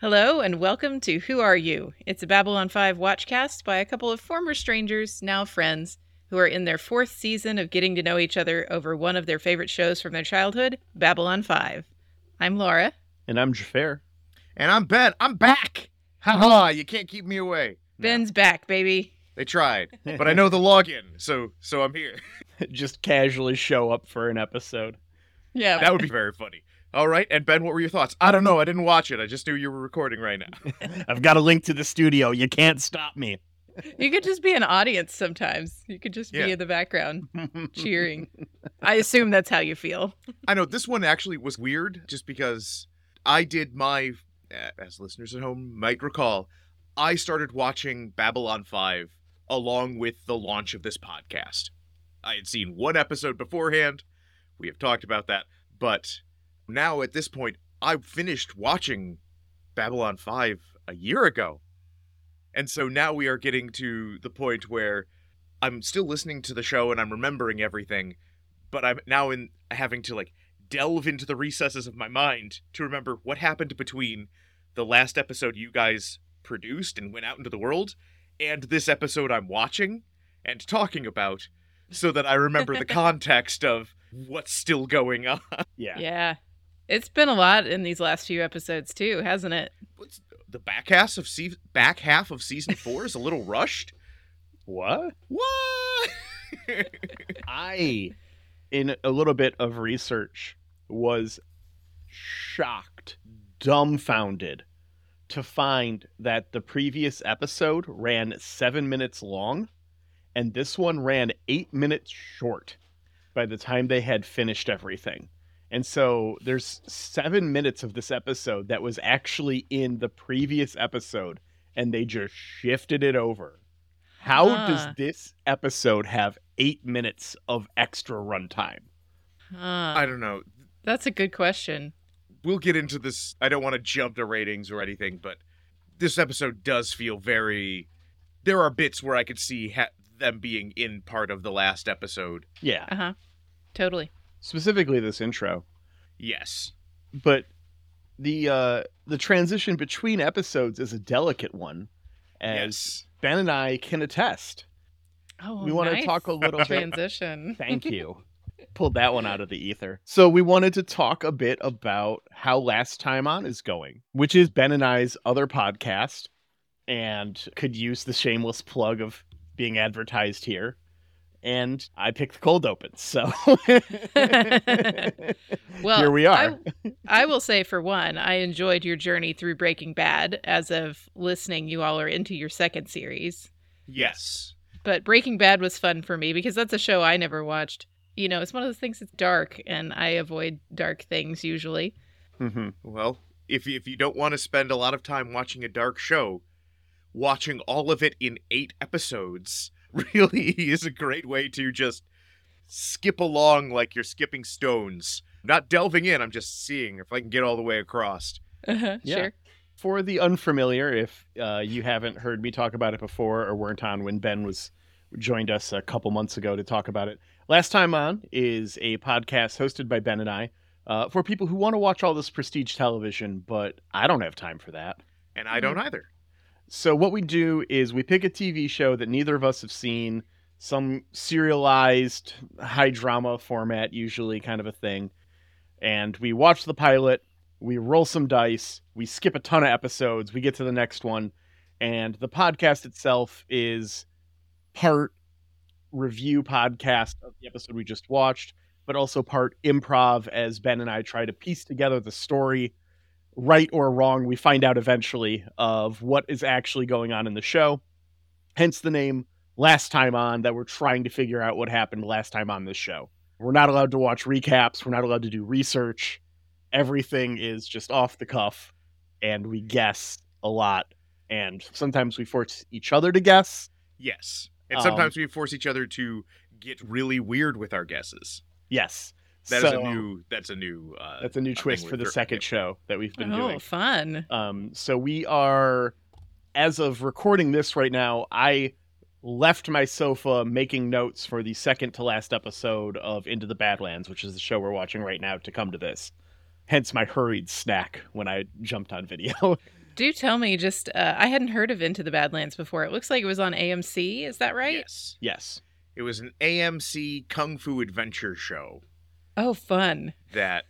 Hello and welcome to Who Are You? It's a Babylon 5 watchcast by a couple of former strangers, now friends, who are in their fourth season of getting to know each other over one of their favorite shows from their childhood, Babylon 5. I'm Laura. And I'm Xhafer. And I'm Ben. I'm back. Ha ha! You can't keep me away. Ben's back, baby. They tried, but I know the login, so so I'm here. Just casually show up for an episode. Yeah. That would be very funny. All right, and Ben, what were your thoughts? I don't know. I didn't watch it. I just knew you were recording right now. I've got a link to the studio. You can't stop me. You could just be an audience sometimes. You could just Yeah. be in the background cheering. I assume that's how you feel. I know this one actually was weird, just because I did my, uh, as listeners at home might recall, I started watching Babylon Five along with the launch of this podcast. I had seen one episode beforehand. We have talked about that, but now at this point, I finished watching Babylon 5 a year ago. And so now we are getting to the point where I'm still listening to the show and I'm remembering everything, but I'm now in having to like delve into the recesses of my mind to remember what happened between the last episode you guys produced and went out into the world and this episode I'm watching and talking about so that I remember the context of what's still going on. Yeah. Yeah. It's been a lot in these last few episodes too, hasn't it? What's the back half of se- back half of season 4 is a little rushed. What? What? I, in a little bit of research, was shocked, dumbfounded to find that the previous episode ran seven minutes long and this one ran eight minutes short by the time they had finished everything. And so there's seven minutes of this episode that was actually in the previous episode and they just shifted it over. How does this episode have eight minutes of extra runtime? Huh. I don't know. That's a good question. we'll get into this. I don't want to jump to ratings or anything, but this episode does feel very. There are bits where I could see ha- them being in part of the last episode. Yeah, Uh huh. Totally. Specifically this intro. Yes. But the uh the transition between episodes is a delicate one, as Yes. Ben and I can attest. Oh, we want nice to talk a little bit. transition. Thank you. Pulled that one out of the ether. So we wanted to talk a bit about how Last Time On is going, which is Ben and I's other podcast, and could use the shameless plug of being advertised here. And I picked the cold open, so Well, here we are. I, I will say, for one, I enjoyed your journey through Breaking Bad. As of listening, you all are into your second series. Yes. But Breaking Bad was fun for me because that's a show I never watched. You know, it's one of those things that's dark, and I avoid dark things usually. Mm-hmm. Well, if if you don't want to spend a lot of time watching a dark show, watching all of it in eight episodes really is a great way to just skip along like you're skipping stones. Not delving in, I'm just seeing if I can get all the way across. Uh-huh, Yeah. Sure. For the unfamiliar, if uh, you haven't heard me talk about it before or weren't on when Ben was joined us a couple months ago to talk about it, Last Time On is a podcast hosted by Ben and I uh, for people who want to watch all this prestige television, but I don't have time for that. And I don't either. So what we do is we pick a TV show that neither of us have seen, some serialized high drama format, usually kind of a thing, and we watch the pilot. We roll some dice. We skip a ton of episodes. We get to the next one, and the podcast itself is part review podcast of the episode we just watched, but also part improv as Ben and I try to piece together the story right or wrong, we find out eventually of what is actually going on in the show. Hence the name Last Time On, that we're trying to figure out what happened last time on this show. We're not allowed to watch recaps, we're not allowed to do research. Everything is just off the cuff, and we guess a lot. And sometimes we force each other to guess. Yes. And Um, sometimes we force each other to get really weird with our guesses. Yes. That is So, a new that's a new uh That's a new twist for the thro- second yeah. show that we've been oh, doing. Oh, fun. Um, so we are, as of recording this right now, I left my sofa making notes for the second to last episode of Into the Badlands, which is the show we're watching right now, to come to this. Hence my hurried snack when I jumped on video. Do tell me just uh, I hadn't heard of Into the Badlands before. It looks like it was on AMC, is that right? Yes. Yes. It was an AMC kung fu adventure show Oh, fun. that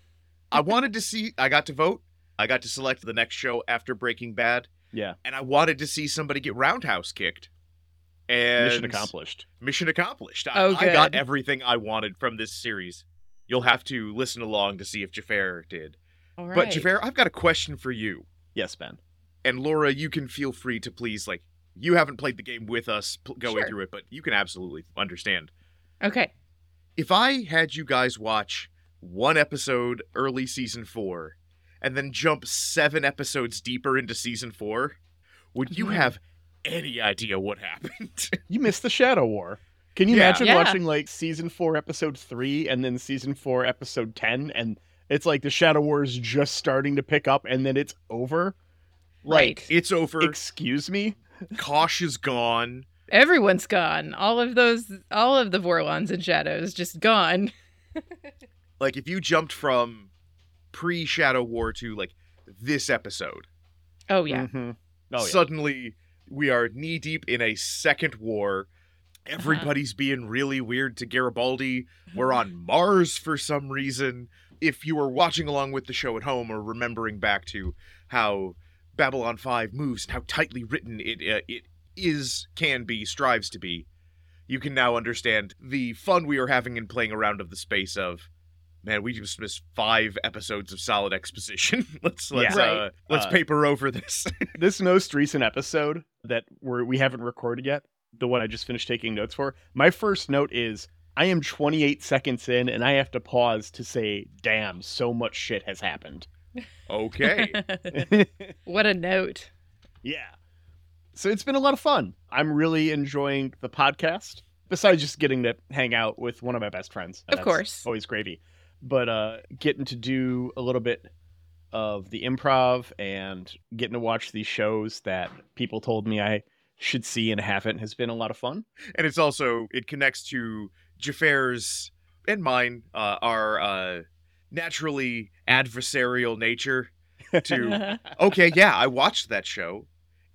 I wanted to see. I got to vote. I got to select the next show after Breaking Bad, Yeah. and I wanted to see somebody get roundhouse kicked. And Mission accomplished. Mission accomplished. I, Oh, I got everything I wanted from this series. You'll have to listen along to see if Xhafer did. All right. But Xhafer, I've got a question for you. Yes, Ben. And Laura, you can feel free to please, like, you haven't played the game with us pl- going Sure. through it, but you can absolutely understand. Okay. If I had you guys watch one episode early season four and then jump seven episodes deeper into season four, would you Mhm. have any idea what happened? You missed the Shadow War. Can you Yeah. imagine Yeah. watching like season four, episode three, and then season four, episode 10, and it's like the Shadow War is just starting to pick up and then it's over? Like, Right. it's over. excuse me? Kosh is gone. Everyone's gone. All of those, all of the Vorlons and Shadows just gone. Like, if you jumped from pre Shadow War to like this episode, Oh yeah. Mhm. Oh, yeah. suddenly we are knee deep in a second war. Uh-huh. Everybody's being really weird to Garibaldi. We're on Mars for some reason. If you were watching along with the show at home or remembering back to how Babylon 5 moves and how tightly written it uh, it is, can be, strives to be, you can now understand the fun we are having in playing around of the space of man, we just missed five episodes of solid exposition. let's let's Yeah. uh, Right. let's Uh, paper over this. this most recent episode that we're, we haven't recorded yet, the one I just finished taking notes for, my first note is I am 28 seconds in and I have to pause to say, damn, so much shit has happened. okay. what a note. yeah. So it's been a lot of fun. I'm really enjoying the podcast, besides just getting to hang out with one of my best friends. Of That's course. Always gravy. But uh, getting to do a little bit of the improv and getting to watch these shows that people told me I should see and haven't has been a lot of fun. and it's also it connects to Xhafer's and mine uh, our uh, naturally adversarial nature. To okay, yeah, I watched that show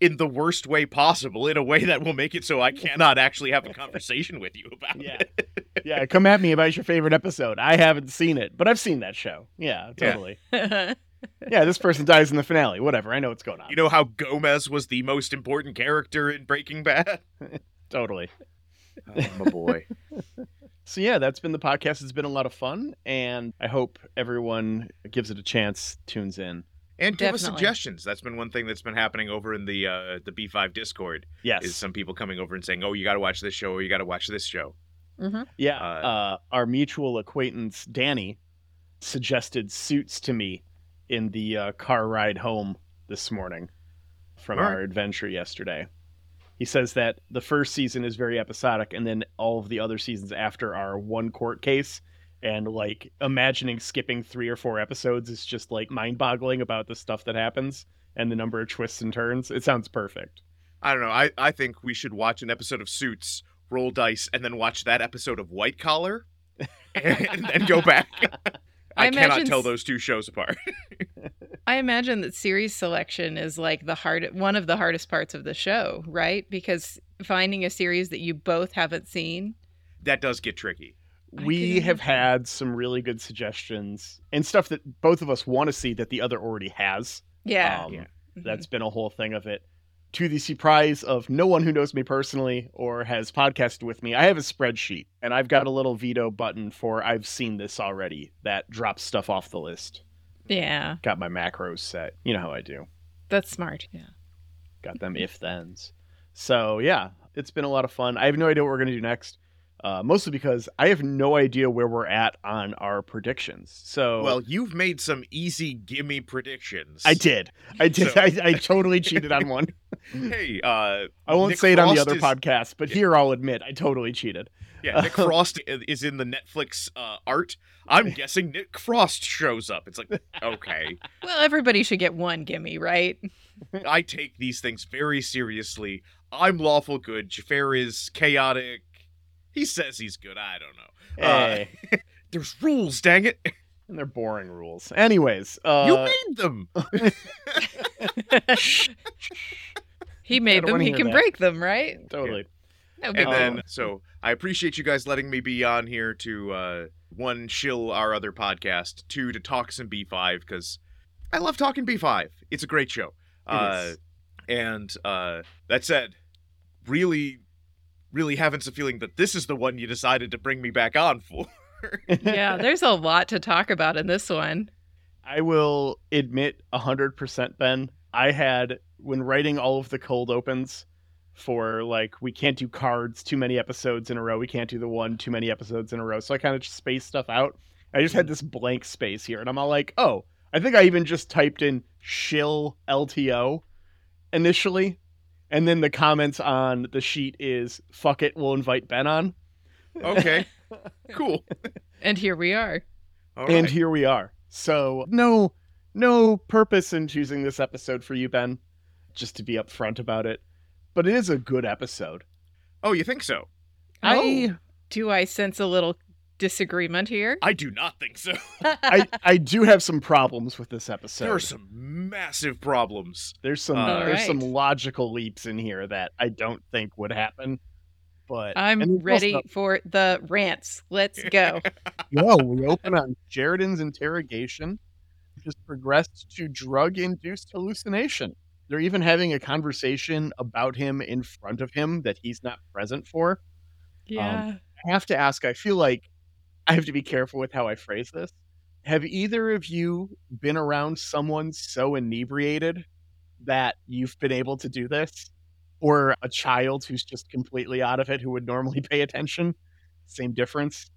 in the worst way possible, in a way that will make it so I cannot actually have a conversation with you about Yeah. it. Yeah, come at me about your favorite episode. I haven't seen it, but I've seen that show. Yeah, Yeah. totally. Yeah, this person dies in the finale. Whatever. I know what's going on. You know how Gomez was the most important character in Breaking Bad? totally. Oh, my boy. So yeah, that's been the podcast. It's been a lot of fun, and I hope everyone gives it a chance, tunes in. And give us suggestions. That's been one thing that's been happening over in the uh, the B5 Discord. Yes. Is some people coming over and saying, "Oh, you got to watch this show, or you got to watch this show." hmm Yeah, Uh, uh, our mutual acquaintance Danny suggested suits to me in the uh, car ride home this morning from All our adventure yesterday. He says that the first season is very episodic, and then all of the other seasons after are one court case. And like imagining skipping three or four episodes is just like mind boggling about the stuff that happens and the number of twists and turns. It sounds perfect. I don't know. I, I think we should watch an episode of Suits, roll dice, and then watch that episode of White Collar, and then go back. I, I cannot tell those two shows apart. I imagine that series selection is like the hard one of the hardest parts of the show, right? Because finding a series that you both haven't seen. that does get tricky. I we have had some really good suggestions and stuff that both of us want to see that the other already has. Yeah. Um, Yeah. Mhm. That's been a whole thing of it. To the surprise of no one who knows me personally or has podcasted with me, I have a spreadsheet and I've got a little veto button for I've seen this already that drops stuff off the list. yeah. Got my macros set. You know how I do. That's smart. Yeah. Got them if thens. So yeah, it's been a lot of fun. I have no idea what we're gonna do next. Uh, mostly because I have no idea where we're at on our predictions. So Well, you've made some easy gimme predictions. I did. I did. So- I, I totally cheated on one. Hey, uh, I won't Nick say it on the other is- podcast, but here I'll admit I totally cheated. yeah, Nick Frost is in the Netflix uh, art. I'm guessing Nick Frost shows up. It's like, okay, Well, everybody should get one gimme, right? I take these things very seriously. I'm lawful good. Xhafer is chaotic. He says he's good. I don't know. Uh, Hey, There's rules, dang it. and they're boring rules. Anyways, you uh, made them. he made them, he can that. break them, right? Totally. No And then, so I appreciate you guys letting me be on here to uh, one shill our other podcast, two to talk some B5 because I love talking B5. It's a great show. Uh, is. and uh, that said, really, really having some feeling that this is the one you decided to bring me back on for. yeah, there's a lot to talk about in this one. I will admit 100% Ben, I had when writing all of the cold opens for like we can't do cards too many episodes in a row, we can't do the one too many episodes in a row. So I kind of just spaced stuff out. I just had this blank space here and I'm all like, "Oh, I think I even just typed in shill LTO initially." And then the comments on the sheet is fuck it, we'll invite Ben on. okay, cool. And here we are. All and here we are. So no, no purpose in choosing this episode for you, Ben. Just to be upfront about it, but it is a good episode. oh, you think so? I, Do I sense a little disagreement here? I do not think so. I, I do have some problems with this episode. there are some massive problems. there's some, All there's some logical leaps in here that I don't think would happen. But I'm ready also- for the rants. Let's go. Go. We open on Sheridan's interrogation, which has progressed to drug-induced hallucination. They're even having a conversation about him in front of him that he's not present for. Um, yeah. I have to ask, I feel like I have to be careful with how I phrase this. Have either of you been around someone so inebriated that you've been able to do this? Or a child who's just completely out of it who would normally pay attention? Same difference.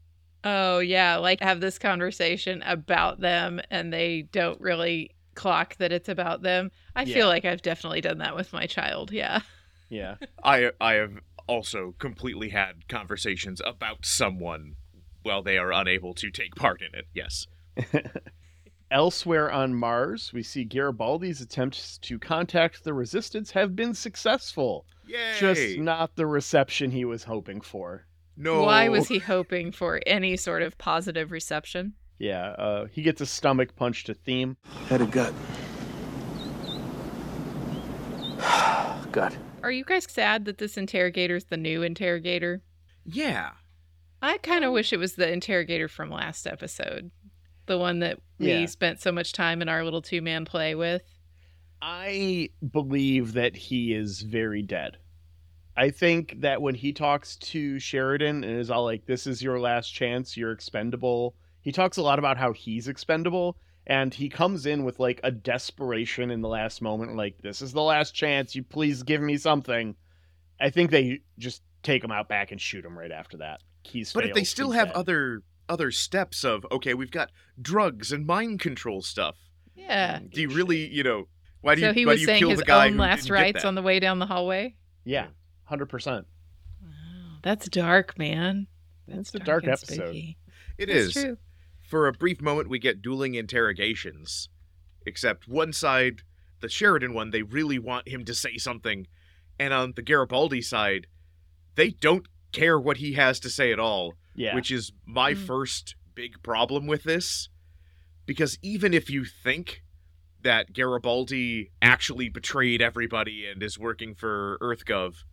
Oh, yeah. Like have this conversation about them and they don't really clock that it's about them. I Yeah. feel like I've definitely done that with my child. Yeah. Yeah. I I have also completely had conversations about someone while they are unable to take part in it. Yes. Elsewhere on Mars, we see Garibaldi's attempts to contact the resistance have been successful. Yay! Just not the reception he was hoping for. no. Why was he hoping for any sort of positive reception? Yeah, uh, he gets a stomach punch to theme. Had a gut. gut. Are you guys sad that this interrogator's the new interrogator? Yeah. I kind of wish it was the interrogator from last episode. The one that we Yeah. spent so much time in our little two man play with. I believe that he is very dead. I think that when he talks to Sheridan and is all like, "This is your last chance. You're expendable." He talks a lot about how he's expendable, and he comes in with like a desperation in the last moment, like, "This is the last chance. You please give me something." I think they just take him out back and shoot him right after that. He's But if they still He's have dead. other other steps of okay, we've got drugs and mind control stuff. Yeah. Mm, do you really, you know, why do So you he why was do you saying his own last rites on the way down the hallway. yeah, hundred percent. Wow, that's dark, man. That's It's a dark and episode. spooky. It That's is. true. For a brief moment, we get dueling interrogations. Except one side, the Sheridan one, they really want him to say something, and on the Garibaldi side, they don't care what he has to say at all. Yeah, which is my Mm. first big problem with this. Because even if you think that Garibaldi actually betrayed everybody and is working for EarthGov,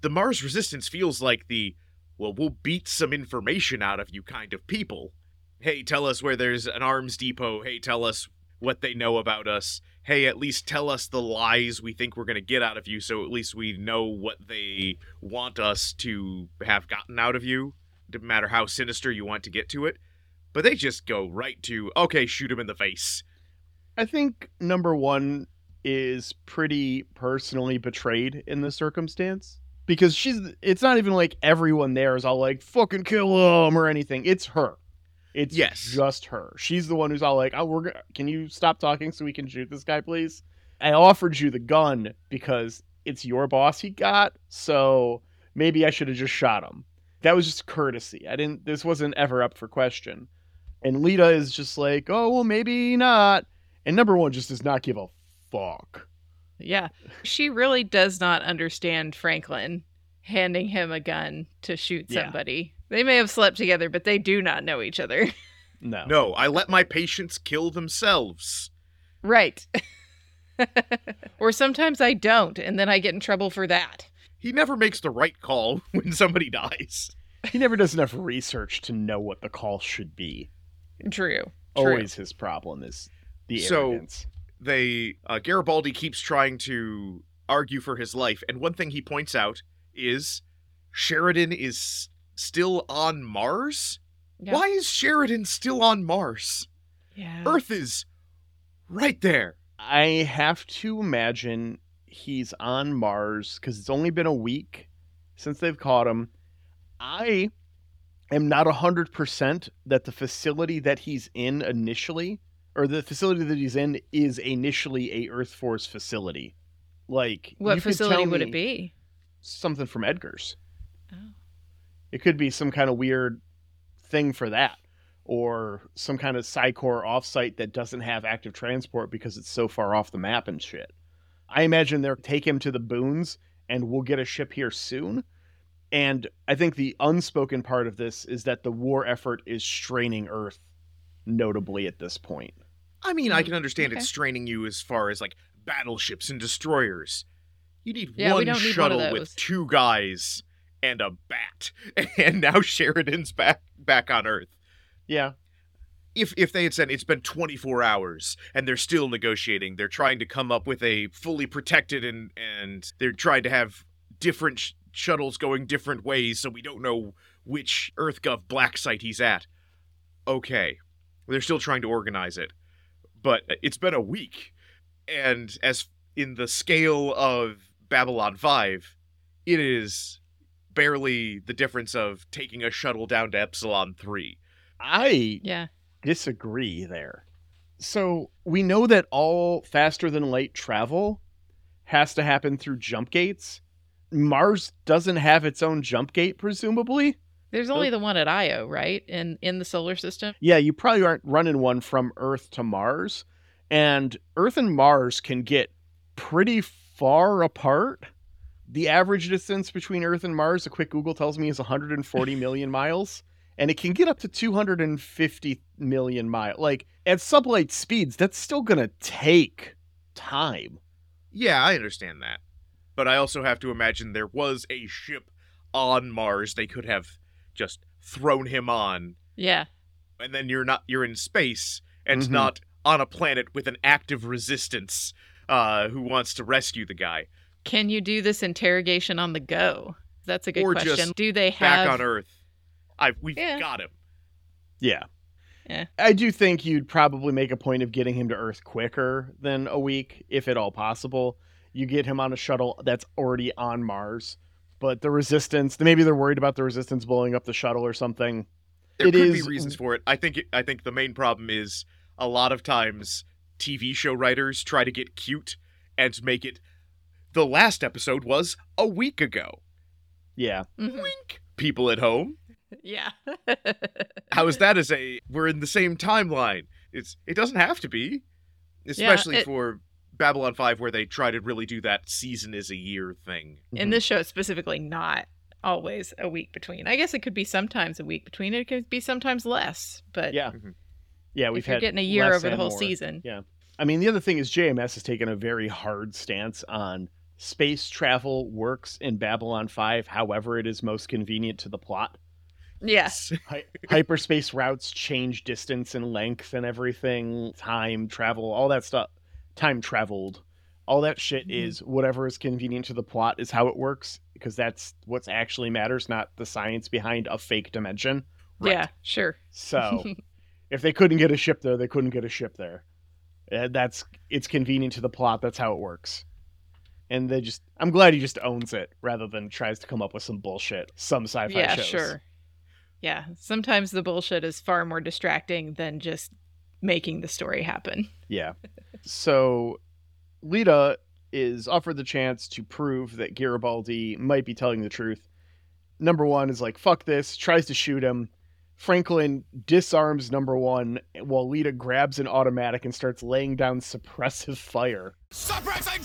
the Mars Resistance feels like the, well, we'll beat some information out of you kind of people. Hey, tell us where there's an arms depot. Hey, tell us what they know about us. Hey, at least tell us the lies we think we're going to get out of you so at least we know what they want us to have gotten out of you no matter how sinister you want to get to it. But they just go right to, okay, shoot him in the face. I think number one is pretty personally betrayed in this circumstance because she's. It's not even like everyone there is all like fucking kill him or anything. It's her. It's Yes. just her. She's the one who's all like, "Oh, we're. Can you stop talking so we can shoot this guy, please?" I offered you the gun because it's your boss he got, so maybe I should have just shot him. That was just courtesy. I didn't. This wasn't ever up for question. And Lyta is just like, "Oh well, maybe not." And number one just does not give a fuck. Yeah. She really does not understand Franklin handing him a gun to shoot Yeah. somebody. They may have slept together, but they do not know each other. No. No, I let my patients kill themselves. right. or sometimes I don't, and then I get in trouble for that. He never makes the right call when somebody dies. He never does enough research to know what the call should be. True. True. Always his problem is the So- arrogance. They uh, Garibaldi keeps trying to argue for his life, and one thing he points out is Sheridan is still on Mars. Yeah. Why is Sheridan still on Mars? Yeah. Earth is right there. I have to imagine he's on Mars because it's only been a week since they've caught him. I am not 100% that the facility that he's in initially, or the facility that he's in, is initially a Earth Force facility. Like, What facility would it be? Something from Edgar's. Oh. It could be some kind of weird thing for that. Or some kind of Psi Corps offsite that doesn't have active transport because it's so far off the map and shit. I imagine they'll take him to the boons and we'll get a ship here soon. And I think the unspoken part of this is that the war effort is straining Earth notably at this point. I mean, I Mm, can understand okay. it straining you as far as like battleships and destroyers. You need Yeah, one don't need one shuttle with two guys and a bat, and now Sheridan's back back on Earth. Yeah. If if they had said it's been 24 hours and they're still negotiating, they're trying to come up with a fully protected and and they're trying to have different sh- shuttles going different ways, so we don't know which EarthGov black site he's at. Okay, they're still trying to organize it, but it's been a week, and as in the scale of Babylon 5, it is barely the difference of taking a shuttle down to Epsilon 3. I Yeah. Disagree there. So we know that all faster than light travel has to happen through jump gates. Mars doesn't have its own jump gate, presumably. There's only the one at Io, right? In in the solar system. Yeah, you probably aren't running one from Earth to Mars. And Earth and Mars can get pretty far apart. The average distance between Earth and Mars, a quick Google tells me, is 140 million miles. And it can get up to 250 million miles. Like, at sublight speeds, that's still going to take time. Yeah, I understand that. But I also have to imagine there was a ship on Mars they could have just thrown him on, Yeah. and then you're not you're in space and Mhm. not on a planet with an active resistance uh, who wants to rescue the guy. Can you do this interrogation on the go? That's a good Or question. just do they have Back on Earth. I we've Yeah. got him. Yeah. Yeah. I do think you'd probably make a point of getting him to Earth quicker than a week, if at all possible. You get him on a shuttle that's already on Mars. But the resistance, maybe they're worried about the resistance blowing up the shuttle or something. There It could is- be reasons for it. I think I think the main problem is a lot of times TV show writers try to get cute and make it the last episode was a week ago. Yeah. Mhm. Wink. People at home. Yeah. How is that as a we're in the same timeline? It's it doesn't have to be. Especially it- for Babylon 5 where they try to really do that season is a year thing. In this show, specifically not always a week between. I guess it could be sometimes a week between. It could be sometimes less. But Yeah. Mhm. Yeah, we've if you're had getting a year over the whole more. season. Yeah. I mean, the other thing is JMS has taken a very hard stance on space travel works in Babylon 5, however it is most convenient to the plot. Yes. Hy- hyperspace routes change distance and length and everything, time travel, all that stuff. Time traveled. All that shit Mhm. is whatever is convenient to the plot is how it works because that's what's actually matters, not the science behind a fake dimension. Yeah, sure. So if they couldn't get a ship there, they couldn't get a ship there. Uh, that's it's convenient to the plot. That's how it works. And they just, I'm glad he just owns it rather than tries to come up with some bullshit. Some sci-fi yeah, shows. sure. Yeah. Sometimes the bullshit is far more distracting than just making the story happen. Yeah. So Lyta is offered the chance to prove that Garibaldi might be telling the truth. Number one is like, fuck this, tries to shoot him. Franklin disarms number one while Lyta grabs an automatic and starts laying down suppressive fire. Suppressing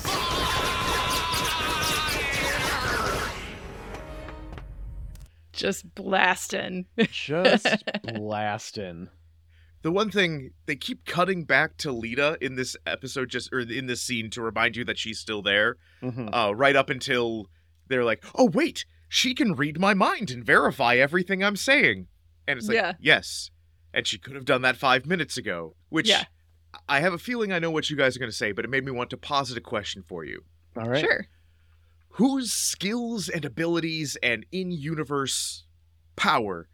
Just blasting. Just blasting. The one thing they keep cutting back to Lyta in this episode, just or in this scene, to remind you that she's still there. Mhm. Uh, right up until they're like, "Oh wait, she can read my mind and verify everything I'm saying," and it's like, Yeah. "Yes," and she could have done that five minutes ago. Which Yeah. I have a feeling I know what you guys are going to say, but it made me want to posit a question for you. All right. Sure. Whose skills and abilities and in universe power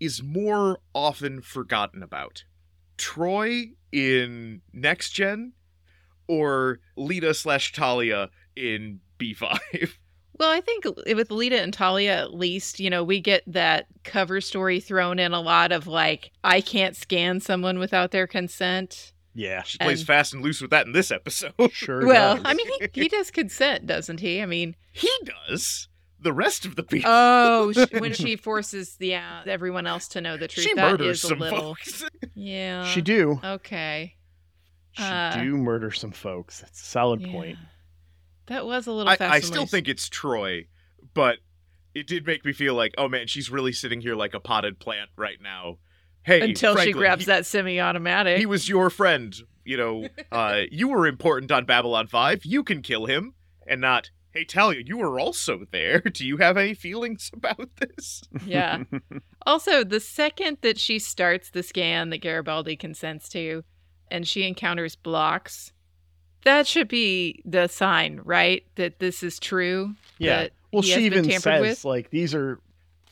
is more often forgotten about? Troi in Next Gen or Lyta slash Talia in B5? Well, I think with Lyta and Talia, at least, you know, we get that cover story thrown in a lot of like, I can't scan someone without their consent. Yeah. She plays And- fast and loose with that in this episode. Sure. well, does. I mean, he, he does consent, doesn't he? I mean, he does. The rest of the people. oh, sh- when she forces the uh, everyone else to know the truth, she that murders is a some little, folks. yeah. she do. Okay. She Uh, do murder some folks. That's a solid Yeah. point. That was a little I, fast. I still loose. think it's Troi, but it did make me feel like, oh man, she's really sitting here like a potted plant right now. Hey, until she grabs he- that semi-automatic. he was your friend. You know, uh, you were important on Babylon 5. You can kill him. And not, hey, Talia, you were also there. Do you have any feelings about this? yeah. Also, the second that she starts the scan that Garibaldi consents to, and she encounters blocks, that should be the sign, right? That this is true. Yeah. That Well, he she has even tampered says with. like these are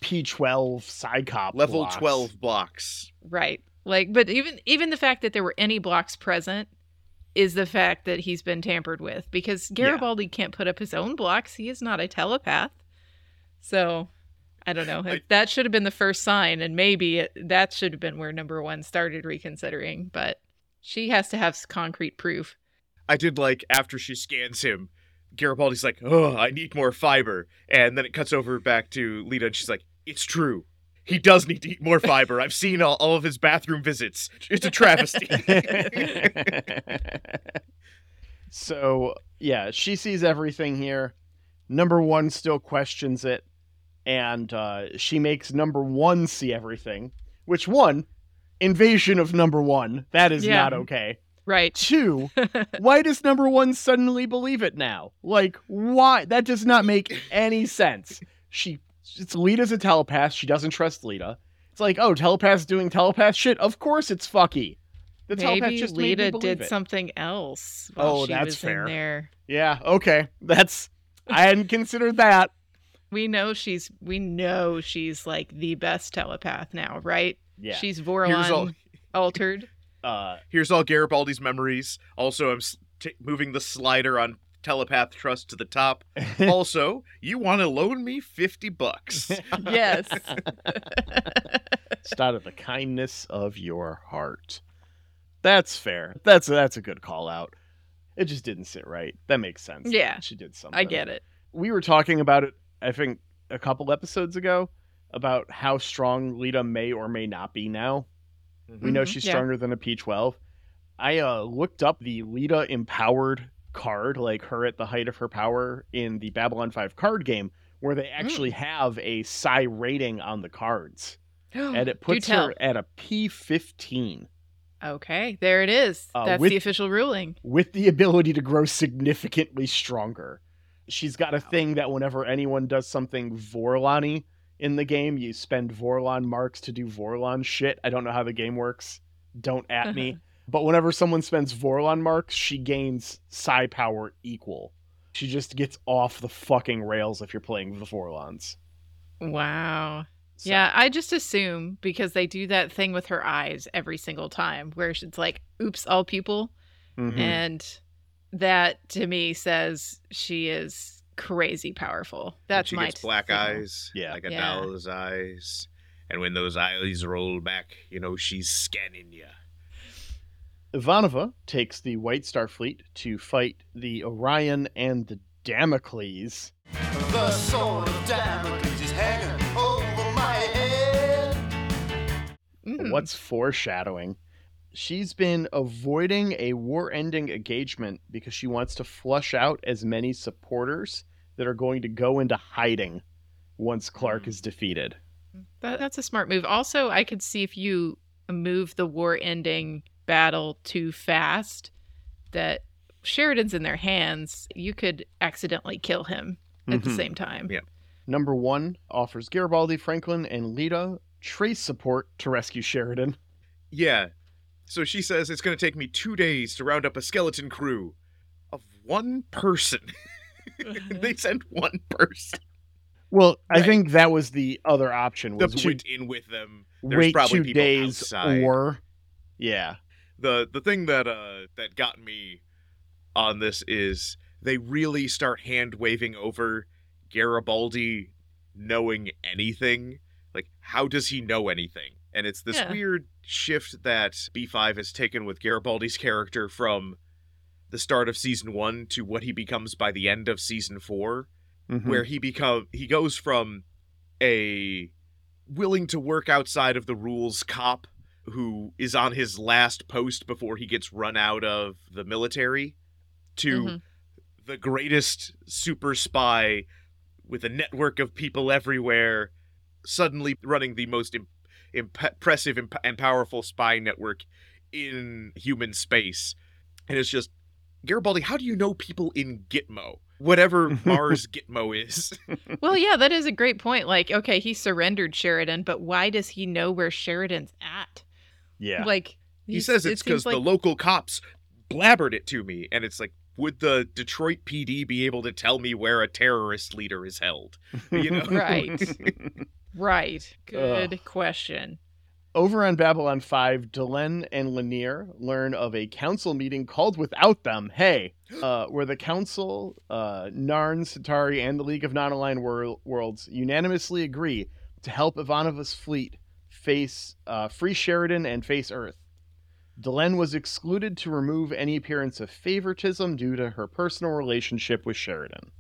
P12 Psi Cop Level blocks. 12 blocks. Right. Like, but even even the fact that there were any blocks present is the fact that he's been tampered with because Garibaldi can't put up his own blocks. He is not a telepath. So, I don't know. I- that should have been the first sign, and maybe it, that should have been where number one started reconsidering. But she has to have concrete proof. I did like after she scans him, Garibaldi's like, oh, I need more fiber. And then it cuts over back to Lyta and she's like, it's true. He does need to eat more fiber. I've seen all, all of his bathroom visits. It's a travesty. so yeah, she sees everything here. Number one still questions it, and uh, she makes number one see everything. Which one? Invasion of number one. That is Yeah. not okay. Right. Two. why does number one suddenly believe it now? Like, why? That does not make any sense. She, it's Lyta's a telepath. She doesn't trust Lyta. It's like, oh, telepath's doing telepath shit. Of course, it's fucky. The telepath Maybe just Lyta did it. something else while Oh, she that's was fair. in there. Yeah. Okay. That's. I hadn't considered that. We know she's we know she's like the best telepath now, right? Yeah. She's Vorlon all, altered. uh, here's all Garibaldi's memories. Also, I'm s- t- moving the slider on telepath trust to the top. also, you want to loan me 50 bucks. Yes. It's out of the kindness of your heart. That's fair. That's that's a good call out. It just didn't sit right. That makes sense. Yeah. She did something. I get it. we were talking about it i think a couple episodes ago about how strong lyta may or may not be now we know Mhm, she's yeah. stronger than a p12 i uh, looked up the lyta empowered card like her at the height of her power in the babylon 5 card game where they Mm. actually have a psi rating on the cards and it puts her at a p15 Okay, there it is. Uh, That's with- the official ruling. with the ability to grow significantly stronger. She's got a thing that whenever anyone does something Vorlani in the game, you spend Vorlon marks to do Vorlon shit. I don't know how the game works. Don't at me. but whenever someone spends Vorlon marks, she gains psi power equal. She just gets off the fucking rails if you're playing the Vorlons. Wow. So- Yeah, I just assume because they do that thing with her eyes every single time where it's like, oops, all people. Mhm. And that to me says she is crazy powerful. That's she my gets black thing. eyes, Yeah. like a Yeah. doll's eyes. And when those eyes roll back, you know she's scanning you. Ivanova takes the White Star Fleet to fight the Orion and the Damocles. The sword of Damocles is hanging over my head. Mm. What's foreshadowing? She's been avoiding a war ending engagement because she wants to flush out as many supporters that are going to go into hiding once Clark Hmm. is defeated. That, that's a smart move. Also, I could see if you move the war ending battle too fast that Sheridan's in their hands, you could accidentally kill him at the Mhm. same time. Yeah. Number one offers Garibaldi, Franklin, and Lyta trace support to rescue Sheridan. Yeah. So she says it's going to take me two days to round up a skeleton crew of one person. they sent one person. Well, I think that was the other option. The Was to went in with them. There's wait probably two people days outside. or yeah. the the thing that uh that got me on this is they really start hand waving over Garibaldi knowing anything. Like, how does he know anything? And it's this Yeah. weird shift that B5 has taken with Garibaldi's character from the start of season one to what he becomes by the end of season four, Mhm. where he become he goes from a willing to work outside of the rules cop who is on his last post before he gets run out of the military to Mhm. the greatest super spy with a network of people everywhere suddenly running the most im- impressive imp- and powerful spy network in human space and it's just Garibaldi how do you know people in Gitmo whatever Mars Gitmo is Well, yeah, that is a great point. Like, okay, he surrendered Sheridan, but why does he know where Sheridan's at? yeah. Like, He says it's because seems the local cops blabbered it to me, and it's like, would the Detroit PD be able to tell me where a terrorist leader is held? You know, Right. Right. Good question. Over on Babylon 5, Delenn and Lennier learn of a council meeting called without them, hey, uh, where the council, uh, Narn, Centauri, and the League of Non-Aligned Wor- Worlds unanimously agree to help Ivanova's fleet face uh, free Sheridan and face Earth. Delenn was excluded to remove any appearance of favoritism due to her personal relationship with Sheridan.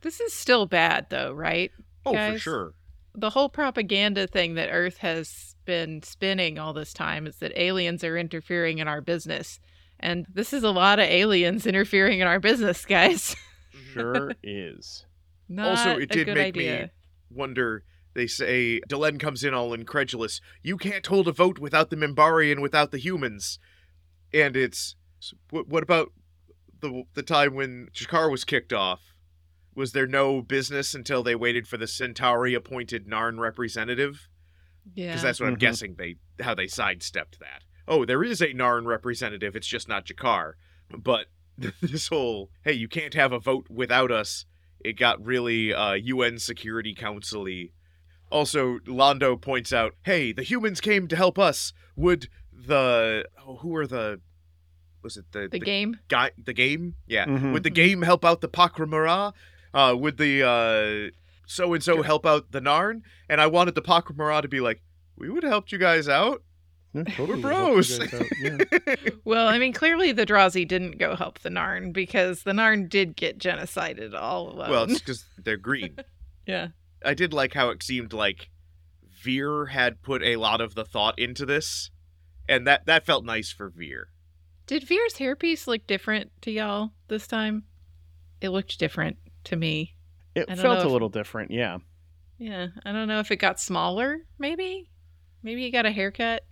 This is still bad, though, right? oh for sure. The whole propaganda thing that Earth has been spinning all this time is that aliens are interfering in our business. And this is a lot of aliens interfering in our business, guys. Sure is. Not Also, it did good make me- Wonder. They say Delenn comes in all incredulous. You can't hold a vote without the Minbari and without the humans. And it's what, what about the the time when G'Kar was kicked off? Was there no business until they waited for the Centauri appointed Narn representative? Yeah. because that's what I'm Mhm. guessing they how they sidestepped that. Oh, there is a Narn representative. It's just not G'Kar. But this whole hey, you can't have a vote without us. It got really uh, UN Security Council y. Also, Londo points out, hey, the humans came to help us. Would the oh, who are the was it the the Gaim? guy the Gaim? Yeah. Mhm. Would the Gaim help out the Pak'ma'ra? Uh, would the uh so and so help out the Narn? And I wanted the Pak'ma'ra to be like, we would have helped you guys out. Yeah, totally. We're bros. guys yeah. Well, I mean, clearly the Drazi didn't go help the Narn because the Narn did get genocided all alone. well, it's because they're green. yeah. I did like how it seemed like Vir had put a lot of the thought into this, and that that felt nice for Vir. Did Vir's hairpiece look different to y'all this time? It looked different to me. It felt know a if- little different, yeah. Yeah, I don't know if it got smaller, maybe. Maybe he got a haircut,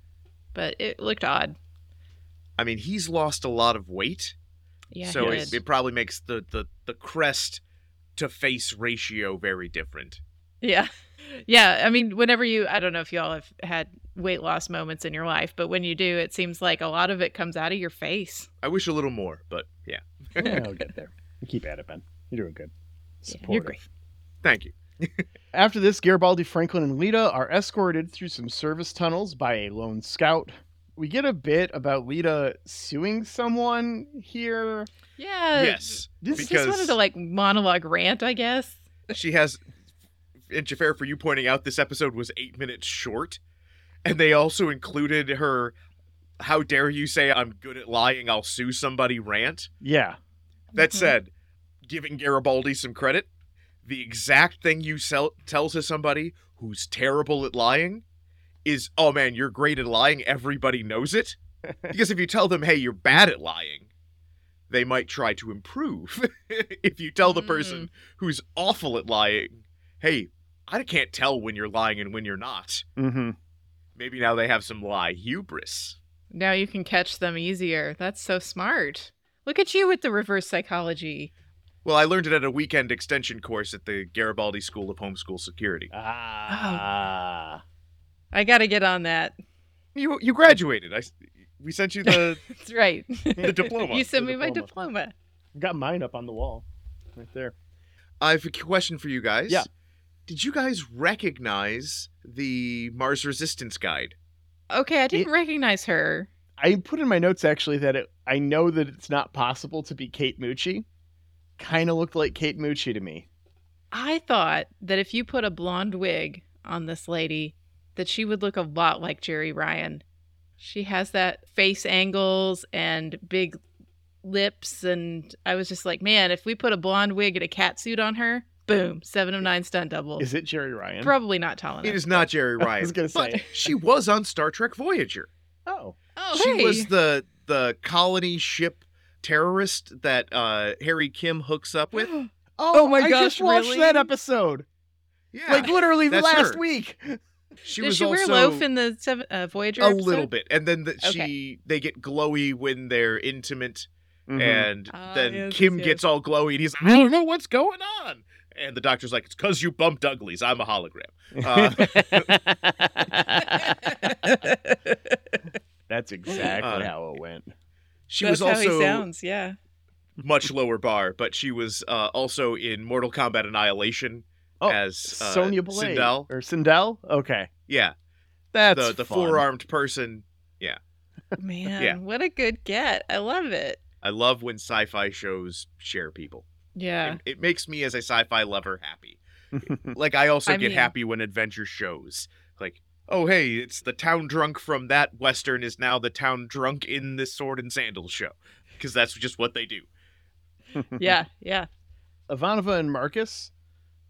but it looked odd. I mean, he's lost a lot of weight, Yeah, so he it, did. it probably makes the, the the crest to face ratio very different. Yeah. Yeah. I mean, whenever you, I don't know if y'all have had weight loss moments in your life, but when you do, it seems like a lot of it comes out of your face. I wish a little more, but yeah. yeah I'll get there. You keep at it, Ben. You're doing good. Yeah, you're Supportive. great. Thank you. After this, Garibaldi, Franklin, and Lyta are escorted through some service tunnels by a lone scout. We get a bit about Lyta suing someone here. Yeah. yes, This is Just because wanted to like monologue rant, I guess. she has. And Xhafer, for you pointing out, this episode was eight minutes short, and they also included her. How dare you say I'm good at lying? I'll sue somebody. Rant. Yeah. That Mhm. said, giving Garibaldi some credit, the exact thing you sell, tell to somebody who's terrible at lying is, "Oh man, you're great at lying. Everybody knows it." because if you tell them, "Hey, you're bad at lying," they might try to improve. if you tell the person who's awful at lying, "Hey, I can't tell when you're lying and when you're not," Mm-hmm. Maybe now they have some lie hubris. Now you can catch them easier. That's so smart. Look at you with the reverse psychology. Well, I learned it at a weekend extension course at the Garibaldi School of Homeschool Security. Ah. I got to get on that. You you graduated. I s- we sent you the That's right. the diploma. you sent The me my diploma. diploma. Got mine up on the wall. Right there. I have a question for you guys. Yeah. Did you guys recognize the Mars Resistance Guide? Okay, I didn't recognize her. I put in my notes actually that it, I know that it's not possible to be Kate Mucci. Kind of looked like Kate Mucci to me. I thought that if you put a blonde wig on this lady, that she would look a lot like Jeri Ryan. She has that face angles and big lips, and I was just like, man, if we put a blonde wig and a cat suit on her, boom, seven of nine stunt double. Is it Jeri Ryan? Probably not tall enough. It is not Jeri Ryan. I Ryan. was gonna but say. she was on Star Trek Voyager. Oh. Oh, she hey. was the the colony ship terrorist that uh, Harry Kim hooks up with. Oh, Oh my I gosh, just watched really? that episode. Yeah, Like literally that's last her. week. she Did was she wear loaf in the seven, uh, Voyager? a episode? little bit, and then the, Okay. she they get glowy when they're intimate, Mhm. and Ah, then yes, Kim yes, gets all glowy, and he's like, I don't know what's going on. And the doctor's like, it's because you bumped uglies. I'm a hologram. Uh, That's exactly Uh, how it went. She That's was how also he sounds. Yeah. much lower bar, but she was uh, also in Mortal Kombat Annihilation Oh, as uh, Sonya Blade Sindel. or Sindel. Okay, Yeah, that's the the four armed person. Yeah, man, Yeah. what a good get. I love it. I love when sci-fi shows share people. Yeah. It, it makes me as a sci-fi lover happy. Like I also I get mean- happy when adventure shows. Like, oh hey, it's the town drunk from that western is now the town drunk in this sword and sandals show. Because that's just what they do. yeah. Yeah. Ivanova and Marcus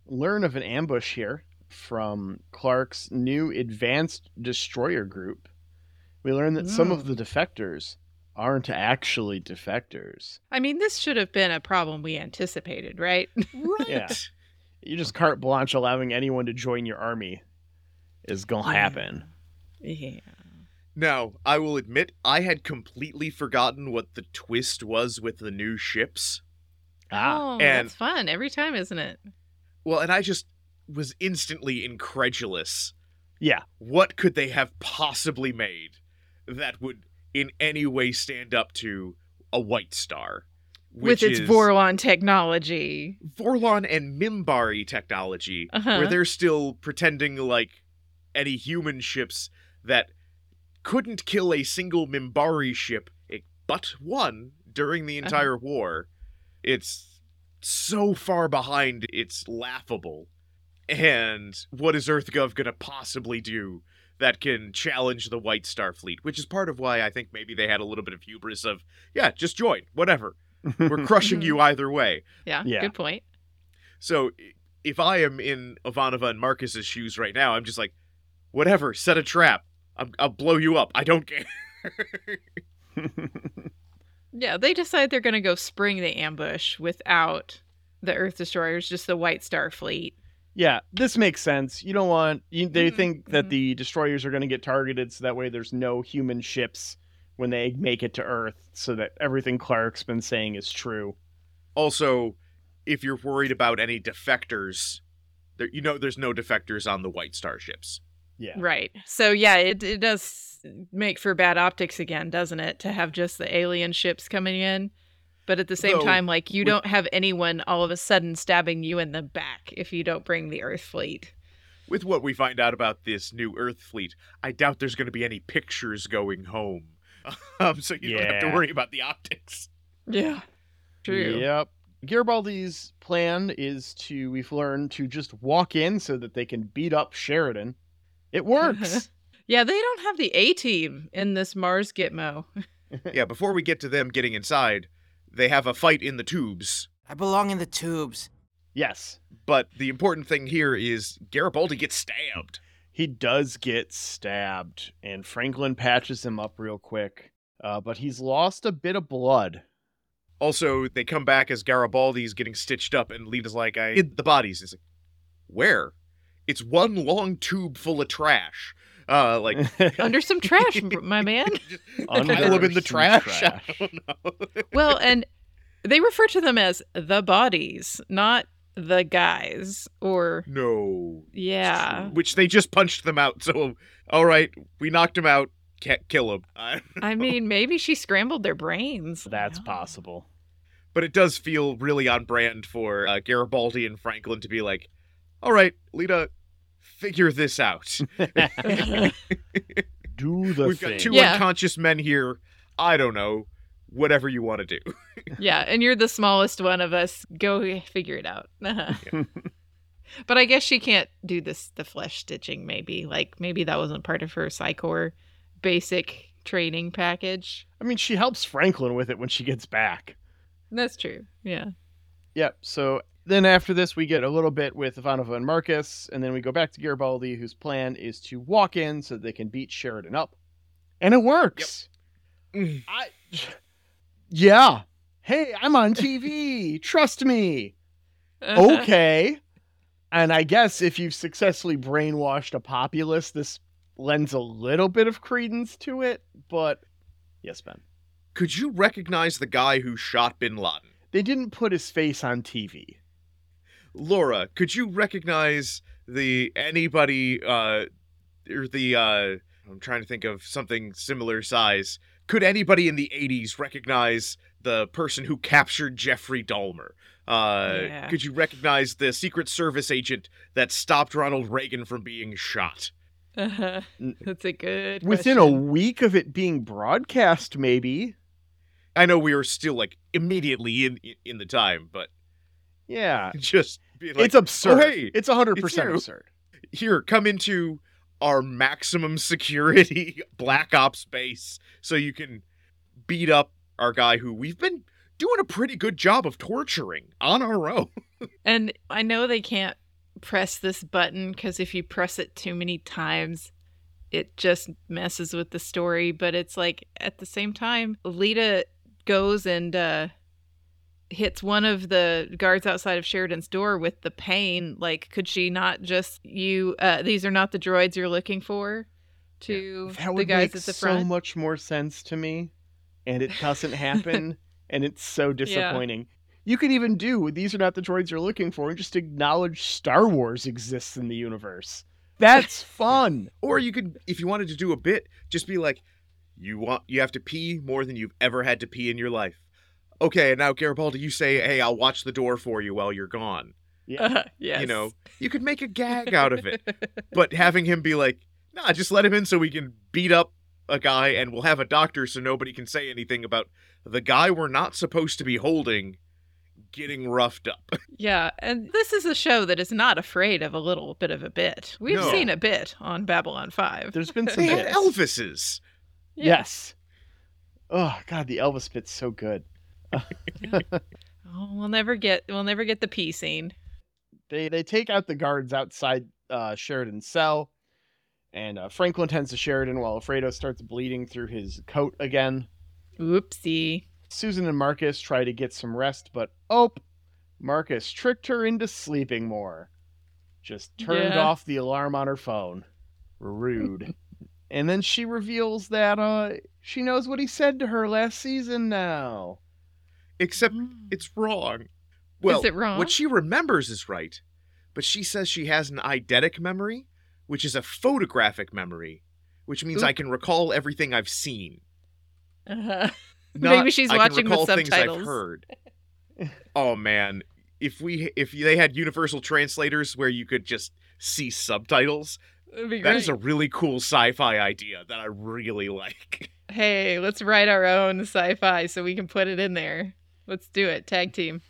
learn of an ambush here from Clark's new advanced destroyer group. We learn that some of hmm. the defectors aren't actually defectors. I mean, this should have been a problem we anticipated, right? Right. Yeah. You just carte blanche allowing anyone to join your army is gonna happen. yeah. Now, I will admit, I had completely forgotten what the twist was with the new ships. Ah, oh, and- that's fun every time, isn't it? Well, and I just was instantly incredulous. yeah. What could they have possibly made that would in any way stand up to a White Star? With its Vorlon technology. Vorlon and Minbari technology, Uh-huh. where they're still pretending like any human ships that couldn't kill a single Minbari ship, eh, but one during the Uh-huh. entire war. It's so far behind, it's laughable. And what is EarthGov going to possibly do that can challenge the White Star Fleet? Which is part of why I think maybe they had a little bit of hubris of, yeah, just join, whatever. We're crushing you either way. Yeah, Yeah. good point. So if I am in Ivanova and Marcus's shoes right now, I'm just like, whatever, set a trap. I'm, I'll blow you up. I don't care. Yeah, they decide they're going to go spring the ambush without the Earth destroyers, just the White Star fleet. yeah, this makes sense. You don't want you, they Mhm, think that mhm. the destroyers are going to get targeted so that way there's no human ships when they make it to Earth so that everything Clark's been saying is true. also, if you're worried about any defectors, there, you know there's no defectors on the White Star ships. Yeah. Right. So, yeah, it, it does make for bad optics again, doesn't it? To have just the alien ships coming in. But at the same Though, time, like, you with- don't have anyone all of a sudden stabbing you in the back if you don't bring the Earth fleet. With what we find out about this new Earth fleet, I doubt there's going to be any pictures going home. Um, so you don't have to worry about the optics. Yeah. True. Yep. Garibaldi's plan is to, we've learned, to just walk in so that they can beat up Sheridan. It works. Yeah, they don't have the A team in this Mars Gitmo. yeah, before we get to them getting inside, they have a fight in the tubes. I belong in the tubes. yes. But the important thing here is Garibaldi gets stabbed. He does get stabbed, and Franklin patches him up real quick. Uh, but he's lost a bit of blood. Also, they come back as Garibaldi's getting stitched up, and Lyta's like, I hid the bodies. He's like, Where? It's one long tube full of trash. Uh, like Under some trash, my man. Under pile them in the some trash. I don't know. Well, and they refer to them as the bodies, not the guys. Or no. yeah, Which they just punched them out. So, all right, we knocked him out. Can't kill him. I- I mean, maybe she scrambled their brains. That's No. possible. but it does feel really on brand for uh, Garibaldi and Franklin to be like, all right, Lyta, figure this out. Do the We've thing. got two Yeah. unconscious men here. I don't know. Whatever you want to do. yeah, and you're the smallest one of us. Go figure it out. but I guess she can't do this the flesh stitching. Maybe like maybe that wasn't part of her Psi Corps basic training package. I mean, she helps Franklin with it when she gets back. That's true. Yeah. Yep. So then after this, we get a little bit with Ivanova and Marcus, and then we go back to Garibaldi, whose plan is to walk in so they can beat Sheridan up, and it works. Mm. I, yeah. Hey, I'm on TV. Trust me. Okay. And I guess if you've successfully brainwashed a populace, this lends a little bit of credence to it. But yes, Ben. Could you recognize the guy who shot Bin Laden? They didn't put his face on TV. Laura, could you recognize the anybody uh or the uh I'm trying to think of something similar size. Could anybody in the 80s recognize the person who captured Jeffrey Dahmer? Uh Yeah. could you recognize the Secret Service agent that stopped Ronald Reagan from being shot? Uh-huh. That's a good. Within a week of it being broadcast, maybe. I know we were still like immediately in in the time, but Yeah. just being like it's absurd. "Oh, hey, it's 100% it's absurd. here, come into our maximum security Black Ops base so you can beat up our guy who we've been doing a pretty good job of torturing on our own. And I know they can't press this button because if you press it too many times, it just messes with the story. But it's like at the same time, Lyta goes and uh, hits one of the guards outside of Sheridan's door with the pain. Like, could she not just you? Uh, these are not the droids you're looking for. To That the guys make at the front. so much more sense to me, and it doesn't happen, and it's so disappointing. You could even do these are not the droids you're looking for, and just acknowledge Star Wars exists in the universe. That's fun. Or you could, if you wanted to do a bit, just be like, you want, you have to pee more than you've ever had to pee in your life. Okay, and now Garibaldi, you say, hey, I'll watch the door for you while you're gone. Uh, yes. You know, you could make a gag out of it. but having him be like, nah, just let him in so we can beat up a guy and we'll have a doctor so nobody can say anything about the guy we're not supposed to be holding getting roughed up. Yeah, and this is a show that is not afraid of a little bit of a bit. We've No. seen a bit on Babylon 5. There's been some they had. Elvises. Yeah. Yes. Oh God, the Elvis bit's so good. Oh, we'll never get we'll never get the pee scene. They they take out the guards outside uh, Sheridan's cell, and uh, Franklin tends to Sheridan while Alfredo starts bleeding through his coat again. Oopsie. Susan and Marcus try to get some rest, but oh, Marcus tricked her into sleeping more. Just turned Yeah. off the alarm on her phone. Rude. and then she reveals that uh she knows what he said to her last season now. Except it's wrong. Well, it wrong? what she remembers is right, but she says she has an eidetic memory, which is a photographic memory, which means Oop. I can recall everything I've seen. Uh-huh. Not, Maybe she's I watching with recall things I've subtitles. heard. oh man, if we if they had universal translators where you could just see subtitles, that is a really cool sci-fi idea that I really like. Hey, let's write our own sci-fi so we can put it in there. Let's do it. Tag team.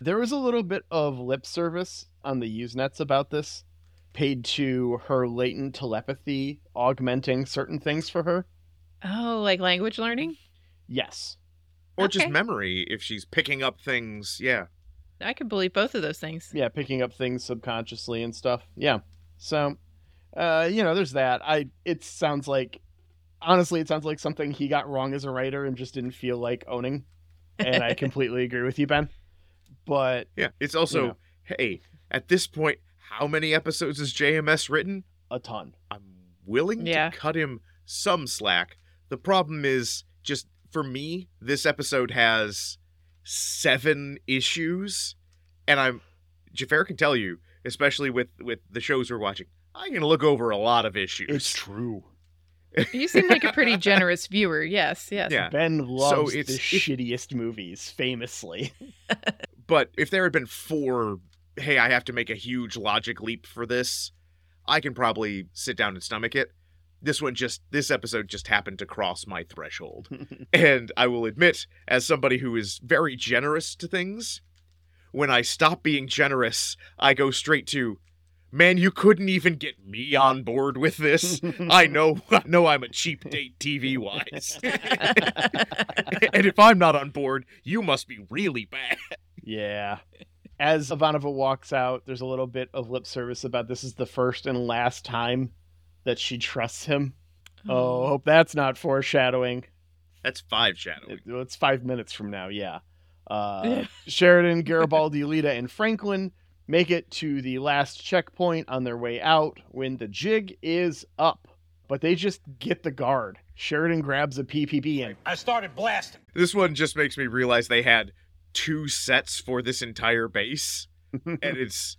There was a little bit of lip service on the Usenets about this, paid to her latent telepathy augmenting certain things for her. Oh, like language learning? Yes. Or just memory if she's picking up things. Yeah. I could believe both of those things. Yeah, picking up things subconsciously and stuff. Yeah. So, uh, you know, there's that. I it sounds like honestly, it sounds like something he got wrong as a writer and just didn't feel like owning. And I completely agree with you, Ben. But Yeah. It's also, You know. hey, at this point, how many episodes is JMS written? a ton. I'm willing Yeah. to cut him some slack. The problem is just for me, this episode has seven issues, and I'm Xhafer can tell you, especially with with the shows we're watching, I can look over a lot of issues. It's true. You seem like a pretty generous viewer. Yes, yes. Yeah. Ben loves it's- the if- shittiest movies, famously. But if there had been four, hey, I have to make a huge logic leap for this, I can probably sit down and stomach it. This one just, this episode just happened to cross my threshold. and I will admit, as somebody who is very generous to things, when I stop being generous, I go straight to, man, you couldn't even get me on board with this. I know, I know I'm a cheap date TV wise. and if I'm not on board, you must be really bad. Yeah. As Ivanova walks out, there's a little bit of lip service about this is the first and last time that she trusts him. Oh, hope that's not foreshadowing. That's five shadowing. It- well, it's five minutes from now, yeah. Uh, Sheridan, Garibaldi, Lyta, and Franklin make it to the last checkpoint on their way out when the jig is up. But they just get the guard. Sheridan grabs a PPG and I started blasting. This one just makes me realize they had two sets for this entire base, and it's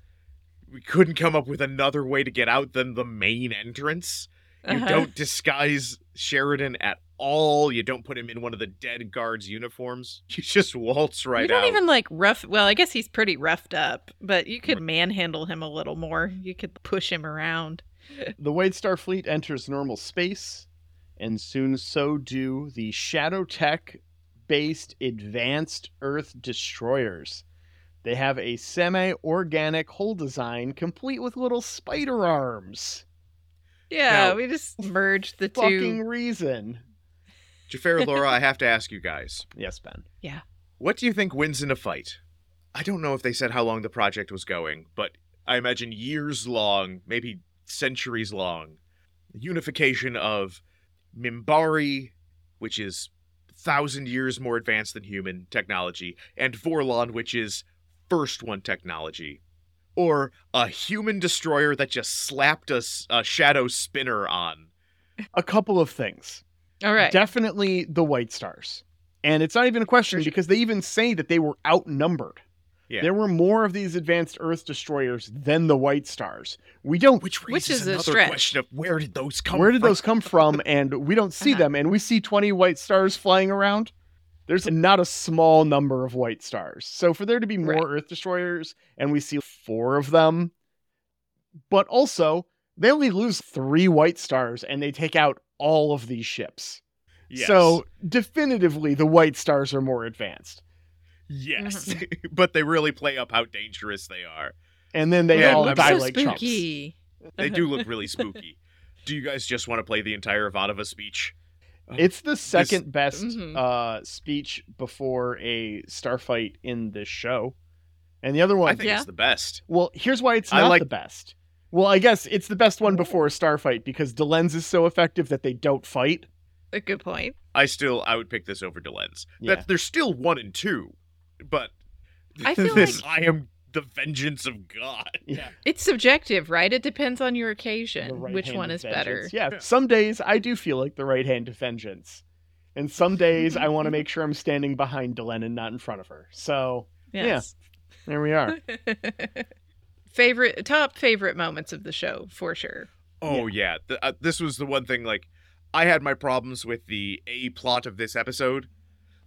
we couldn't come up with another way to get out than the main entrance. You Uh-huh. don't disguise Sheridan at all. You don't put him in one of the dead guards' uniforms. You just waltz right you don't out. even like rough. Well, I guess he's pretty roughed up, but you could manhandle him a little more. You could push him around. The White Star Fleet enters normal space, and soon so do the Shadow Tech based advanced Earth destroyers. They have a semi organic hull design complete with little spider arms. Yeah, Now- we just merged the two. Fucking reason. Xhafer Laura, I have to ask you guys. Yes, Ben. Yeah. What do you think wins in a fight? I don't know if they said how long the project was going, but I imagine years long, maybe centuries long. Unification of Minbari, which is thousand years more advanced than human technology, and Vorlon, which is first one technology. Or a human destroyer that just slapped a shadow spinner on. A couple of things. All right. Definitely the White Stars. And it's not even a question because they even say that they were outnumbered. Yeah. There were more of these advanced Earth destroyers than the White Stars. We don't Which Which raises is a another stretch. question of where did those come Where did from? those come from? And we don't see Uh-huh. them. And we see 20 white stars flying around. There's not a small number of white stars. So for there to be more Right. Earth destroyers and we see four of them, but also they only lose three white stars and they take out all of these ships. Yes. So definitively the white stars are more advanced. Yes, Mm-hmm. but they really play up how dangerous they are. And then they Yeah, all die so like chumps. They do look really spooky. Do you guys just want to play the entire Ivanova speech? It's the second best Mhm. uh, speech before a starfight in this show. And the other one I think Yeah. it's the best. Well, here's why it's I not like- the best. Well, I guess it's the best one before a starfight because Delenn's is so effective that they don't fight. A good point. I still I would pick this over Delenn's. Yeah. That there's still one and two, but I feel this I am the vengeance of God. Yeah. It's subjective, right? It depends on your occasion. right Which one of is better? vengeance. Yeah. Some days I do feel like the right hand of vengeance. And some days I want to make sure I'm standing behind Delenn and not in front of her. So Yes. there we are. favorite top favorite moments of the show for sure. Oh yeah, Th- uh, this was the one thing. Like, I had my problems with the A plot of this episode.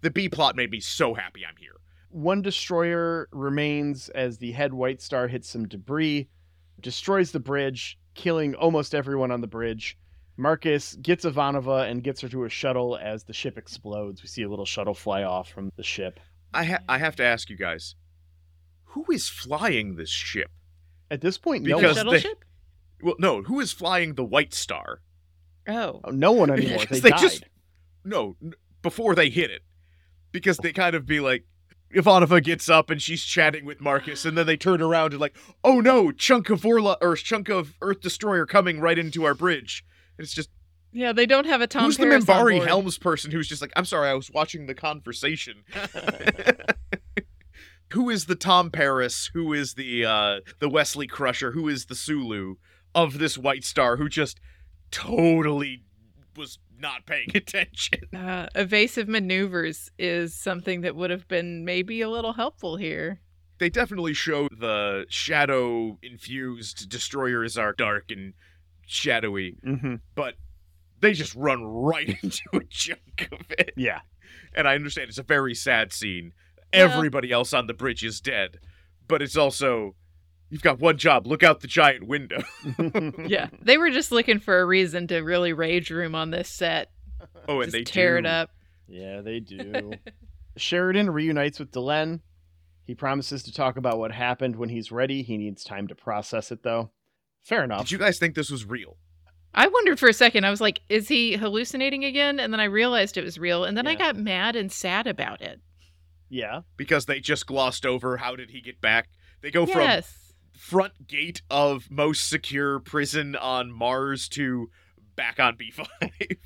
The B plot made me so happy I'm here. One destroyer remains as the head White Star hits some debris, destroys the bridge, killing almost everyone on the bridge. Marcus gets Ivanova and gets her to a shuttle as the ship explodes. We see a little shuttle fly off from the ship. I ha- I have to ask you guys, who is flying this ship? At this point, The no Because one, they- shuttle ship? Well, no, who is flying the White Star? Oh. oh, no one anymore. They, they died. just- No, before they hit it, because they kind of be like, Ivanova gets up and she's chatting with Marcus, and then they turn around and like, oh no, chunk of Orla or chunk of Earth Destroyer coming right into our bridge. And it's just Yeah, they don't have a Tom who's Paris the on Minbari. Helms person who's just like, I'm sorry, I was watching the conversation. who is the Tom Paris? Who is the uh the Wesley Crusher? Who is the Sulu of this White Star who just totally was not paying attention. Uh, evasive maneuvers is something that would have been maybe a little helpful here. They definitely show the shadow infused destroyers are dark and shadowy, hmm but they just run right into a chunk of it. Yeah. And I understand it's a very sad scene. Yeah. Everybody else on the bridge is dead, but it's also you've got one job: look out the giant window. Yeah, they were just looking for a reason to really rage room on this set. Oh, and just they tear do. it up. Yeah, they do. Sheridan reunites with Delenn. He promises to talk about what happened when he's ready. He needs time to process it, though. Fair enough. Did you guys think this was real? I wondered for a second. I was like, is he hallucinating again? And then I realized it was real. And then I got mad and sad about it. Yeah. Because they just glossed over how did he get back? They go from yes. Front gate of most secure prison on Mars to back on B5.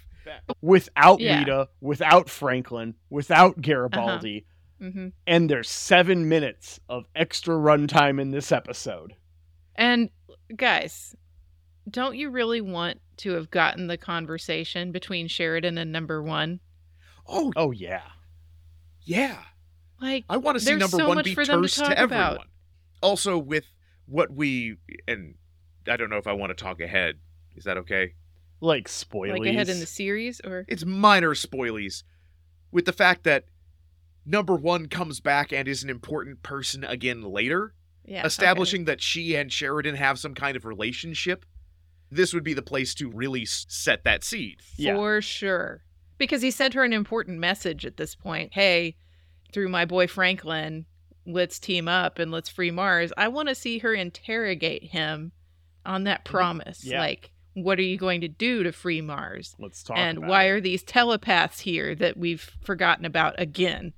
Without Yeah. Lyta, without Franklin, without Garibaldi, hmm and there's seven minutes of extra runtime in this episode. And guys, don't you really want to have gotten the conversation between Sheridan and number one? oh, Oh, yeah. yeah. Like, I want to see number so one much be for them to terse talk to everyone. about. Also, with what we and I don't know if I want to talk ahead. Is that okay? Like spoilies. like ahead in the series, or It's minor spoilies. With the fact that number one comes back and is an important person again later, yeah, okay. establishing that she and Sheridan have some kind of relationship. This would be the place to really set that seed. Yeah. for sure. Because he sent her an important message at this point. Hey, through my boy Franklin, let's team up and let's free Mars. I want to see her interrogate him on that promise. Yeah. Like, what are you going to do to free Mars? Let's talk and why it. are these telepaths here that we've forgotten about again?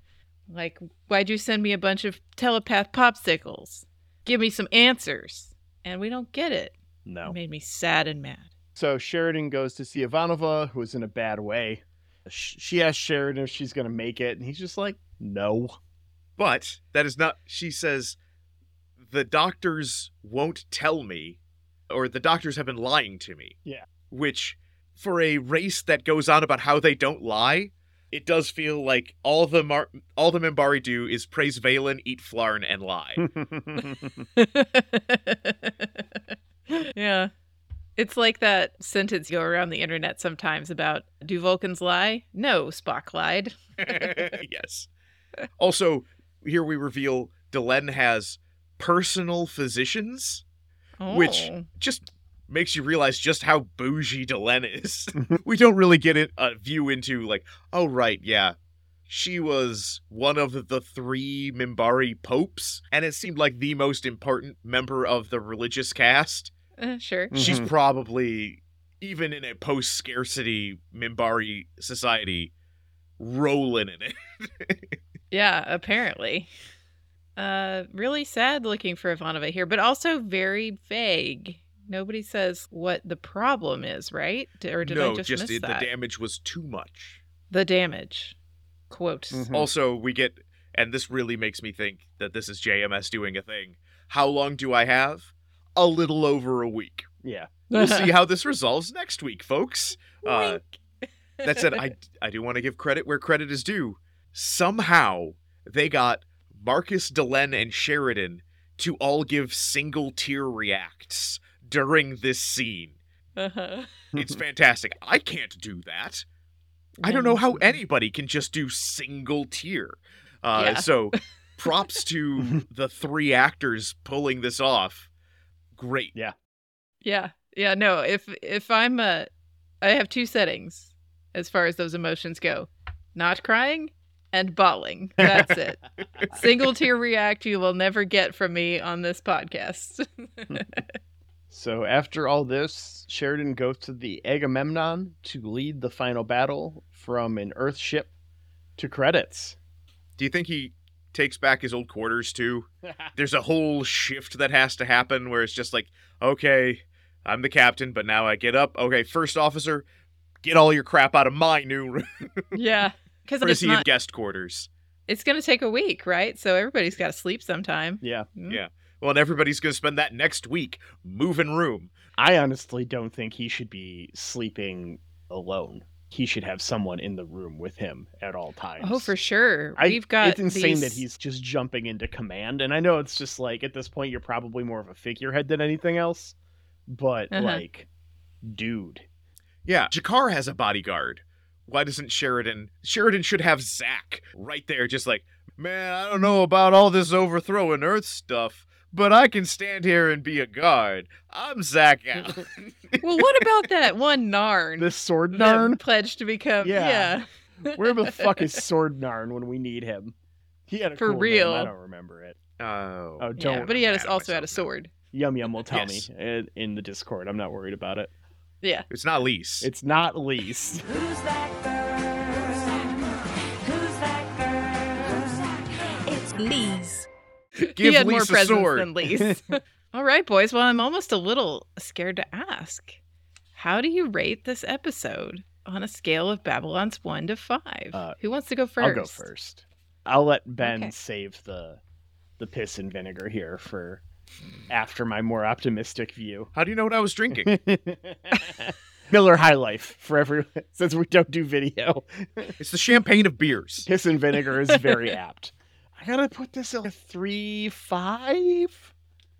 Like, why'd you send me a bunch of telepath popsicles? Give me some answers. And we don't get it. No. It made me sad and mad. So Sheridan goes to see Ivanova, who is in a bad way. She asks Sheridan if she's going to make it, and he's just like, no. But that is not, she says, the doctors won't tell me, or the doctors have been lying to me. Yeah. Which, for a race that goes on about how they don't lie, it does feel like all the Mar- all the Minbari do is praise Valen, eat Flarn, and lie. yeah. It's like that sentence you go around the internet sometimes about do Vulcans lie? No, Spock lied. yes. Also, here we reveal Delenn has personal physicians, Oh. Which- just makes you realize just how bougie Delenn is. we don't really get it, a view into, like, oh, right, yeah. She was one of the three Minbari popes, and it seemed like the most important member of the religious caste. Uh, sure. She's Mhm. probably, even in a post scarcity Minbari society, rolling in it. Yeah, apparently. Uh really sad looking for Ivanova here, but also very vague. Nobody says what the problem is, right? D- Or did no, I just, just miss it, the damage was too much. the damage. Quote. Mhm. Also, we get, and this really makes me think that this is JMS doing a thing. How long do I have? A little over a week. yeah. We'll see how this resolves next week, folks. Uh, that said, I, I do want to give credit where credit is due. Somehow, they got Marcus, Delenn, and Sheridan to all give single tear reacts during this scene. Uh-huh. It's fantastic. I can't do that. I don't know how anybody can just do single tier. Uh, Yeah. So, props to the three actors pulling this off. Great. Yeah. Yeah. Yeah, no, if if I'm uh I have two settings as far as those emotions go. Not crying and bawling. That's it. Single tear react you will never get from me on this podcast. So after all this, Sheridan goes to the Agamemnon to lead the final battle from an Earth ship to credits. Do you think he takes back his old quarters too? There's a whole shift that has to happen where it's just like, okay, I'm the captain, but now I get up. Okay, first officer, get all your crap out of my new room. yeah. Because or it's is he in not guest quarters? it's gonna take a week, right? So everybody's gotta sleep sometime. Yeah. Hmm? Yeah. Well, and everybody's going to spend that next week moving room. I honestly don't think he should be sleeping alone. He should have someone in the room with him at all times. Oh, for sure. I, We've got it's insane that he's just jumping into command, and I know it's just like at this point you're probably more of a figurehead than anything else, but Uh-huh. like, dude, Yeah, G'Kar has a bodyguard. Why doesn't Sheridan? Sheridan should have Zach right there, just like, man, I don't know about all this overthrowing Earth stuff, but I can stand here and be a guard. I'm Zach Allen. Well, what about that one Narn this sword narn. pledged to become? Yeah. Yeah. Where the fuck is sword narn when we need him? He had a For cool name, real. I don't remember it. oh, Oh, don't. but he had a, also had a myself now. sword. Yum Yum will tell Yes. me in, in the Discord. I'm not worried about it. Yeah. it's not Lise. It's not least. Who's that girl? It's Lise. Give he had Lise more presents sword. than Lise. All right, boys. Well, I'm almost a little scared to ask. How do you rate this episode on a scale of Babylon's one to five? Uh, Who wants to go 1st I'll go first. I'll let Ben Okay. save the the piss and vinegar here for after my more optimistic view. How do you know what I was drinking? Miller High Life for every since we don't do video. it's the champagne of beers. Piss and vinegar is very apt. I gotta put this at a three five,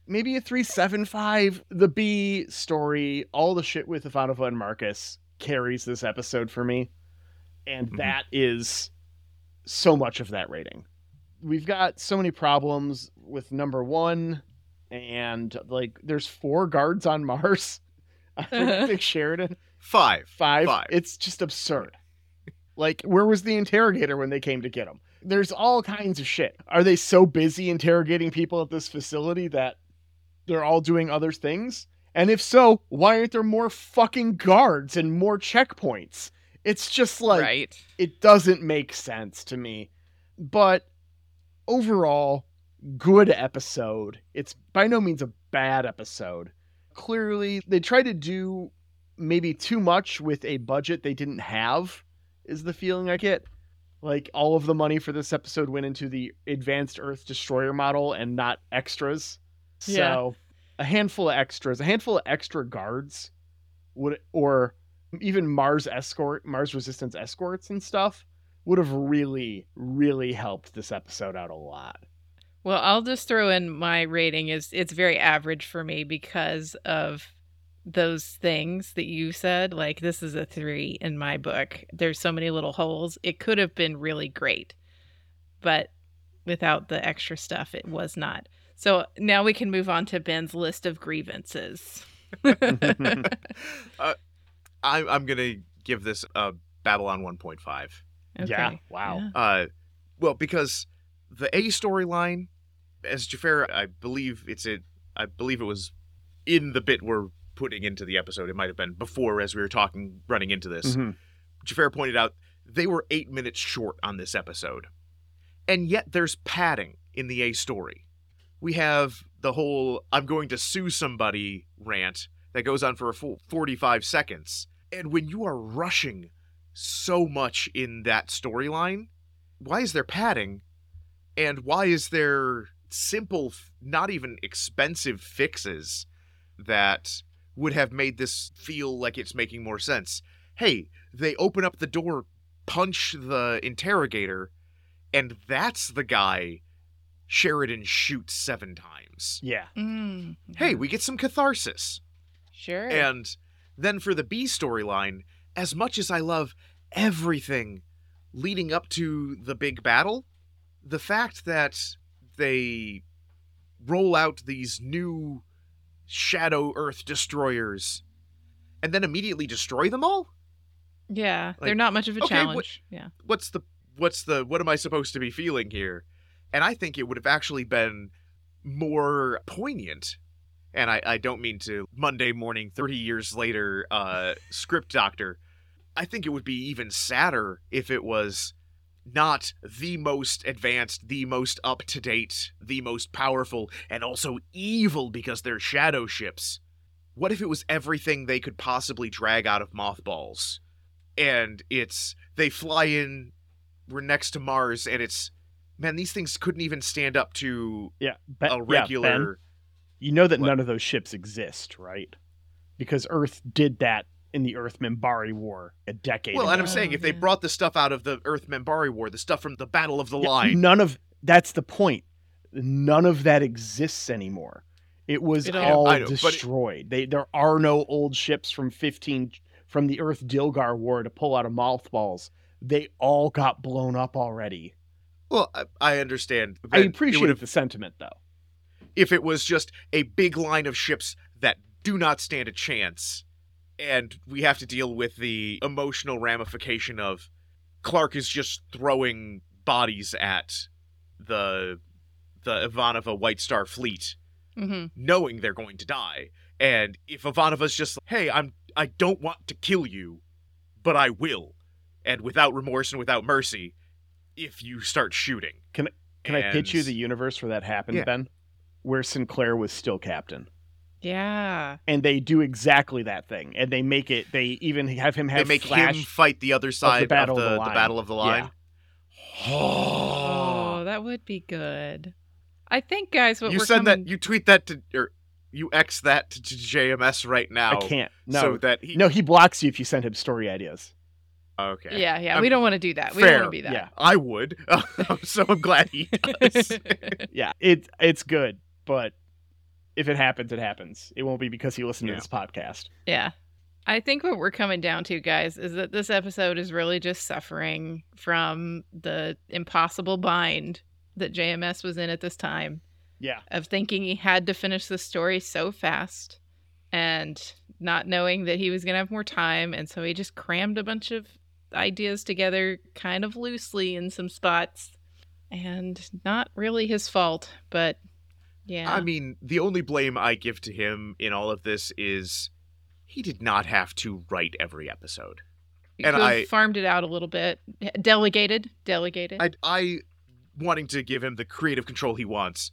maybe a three seven five. The B story, all the shit with Ivanova and Marcus carries this episode for me, and Mhm. that is so much of that rating. We've got so many problems with number one, and like there's four guards on Mars. I think Sheridan Five. five. Five. It's just absurd. Like, where was the interrogator when they came to get him? There's all kinds of shit. Are they so busy interrogating people at this facility that they're all doing other things? And if so, why aren't there more fucking guards and more checkpoints? It's just like right. it doesn't make sense to me. But overall, good episode. It's by no means a bad episode. Clearly, they tried to do maybe too much with a budget they didn't have, is the feeling I get. Like, all of the money for this episode went into the advanced Earth Destroyer model and not extras. So, Yeah. a handful of extras, a handful of extra guards would, or even Mars escort, Mars resistance escorts and stuff would have really, really helped this episode out a lot. Well, I'll just throw in my rating is it's very average for me because of those things that you said. Like this is a three in my book. There's so many little holes. It could have been really great, but without the extra stuff, it was not. So now we can move on to Ben's list of grievances. uh, I, I'm gonna give this a Babylon 1.5. Yeah. Wow. Yeah. Uh, well, because the A storyline, as Xhafer, I believe it's it. I believe it was in the bit we're putting into the episode. It might have been before, as we were talking, running into this. Mm-hmm. Xhafer pointed out they were eight minutes short on this episode, and yet there's padding in the A story. We have the whole "I'm going to sue somebody" rant that goes on for a full 45 seconds, and when you are rushing so much in that storyline, why is there padding? And why is there simple, not even expensive fixes that would have made this feel like it's making more sense? Hey, they open up the door, punch the interrogator, and that's the guy Sheridan shoots seven times. Yeah. Mm, Hey, we get some catharsis. sure. And then for the B storyline, as much as I love everything leading up to the big battle, the fact that they roll out these new Shadow Earth destroyers and then immediately destroy them all? yeah, they're not much of a okay, challenge. Yeah. What's the what's the what am I supposed to be feeling here? And I think it would have actually been more poignant. And I, I don't mean to Monday morning, 30 years later, uh, script doctor. I think it would be even sadder if it was not the most advanced, the most up to date, the most powerful, and also evil because they're shadow ships. What if it was everything they could possibly drag out of mothballs? And it's they fly in, we're next to Mars, and it's man, these things couldn't even stand up to Yeah. Ben, a yeah, regular. You know that What? none of those ships exist, right? Because Earth did that in the Earth Minbari War a decade Well, ago. and I'm saying if they brought the stuff out of the Earth Minbari War, the stuff from the Battle of the Yeah, Line, None of that's the point. None of that exists anymore. It was It all- all know, but it- destroyed. They there are no old ships from 15 from the Earth Dilgar War to pull out of mothballs. They all got blown up already. well, I, I understand. I appreciate the sentiment though. if it was just a big line of ships that do not stand a chance, and we have to deal with the emotional ramification of Clark is just throwing bodies at the the Ivanova White Star fleet, hmm knowing they're going to die. And if Ivanova's just, like, hey, I'm I don't want to kill you, but I will, and without remorse and without mercy, if you start shooting. Can can I pitch you the universe where that happened, Yeah. Ben? Where Sinclair was still captain. Yeah. And they do exactly that thing. And they make it they even have him have. They have make Flash him fight the other side of the, Battle the, of the Line. Battle of the Line. Oh, that would be good. I think, guys, what you we're send coming... that. You tweet that to, or you X that to, to JMS right now. I can't. No. So that he. no, he blocks you if you send him story ideas. Okay. Yeah, yeah. Um, we don't want to do that. We don't want to be that. yeah. I would. so I'm glad he does. Yeah, it it's good, but if it happens, it happens. It won't be because he listened Yeah. to this podcast. Yeah. I think what we're coming down to, guys, is that this episode is really just suffering from the impossible bind that JMS was in at this time Yeah. of thinking he had to finish the story so fast and not knowing that he was going to have more time. And so he just crammed a bunch of ideas together kind of loosely in some spots and not really his fault, but yeah. I mean, the only blame I give to him in all of this is he did not have to write every episode. You and I- farmed it out a little bit. Delegated. Delegated. I, I wanting to give him the creative control he wants,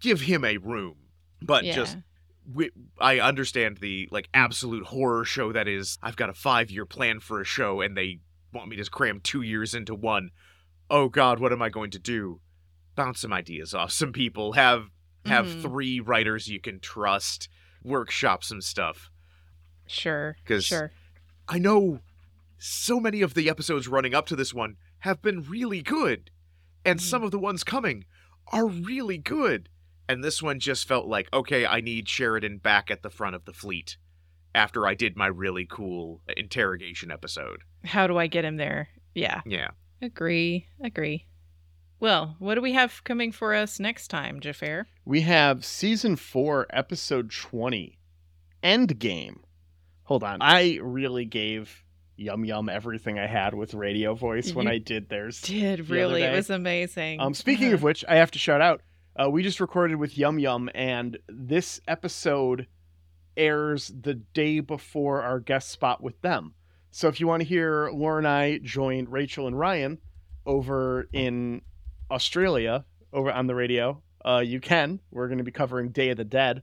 give him a room, but yeah. just wi- I understand the like absolute horror show that is. I've got a five year plan for a show, and they want me to cram two years into one. Oh God, what am I going to do? Bounce some ideas off some people. Have have Mhm. three writers you can trust. Workshop some stuff. Sure. 'Cause- Sure. I know so many of the episodes running up to this one have been really good, and Mhm. some of the ones coming are really good. And this one just felt like, okay, I need Sheridan back at the front of the fleet after I did my really cool interrogation episode. How do I get him there? Yeah. Yeah. Agree. Agree. Well, what do we have coming for us next time, Xhafer? We have season four, episode 20, Endgame. Hold on. I really gave Yum Yum everything I had with radio voice when You I did theirs. Did other really? It was amazing. Um, speaking of which, I have to shout out. Uh, we just recorded with Yum Yum, and this episode airs the day before our guest spot with them. So if you want to hear Laura and I join Rachel and Ryan over in Australia over on the radio, uh, you can. We're going to be covering Day of the Dead.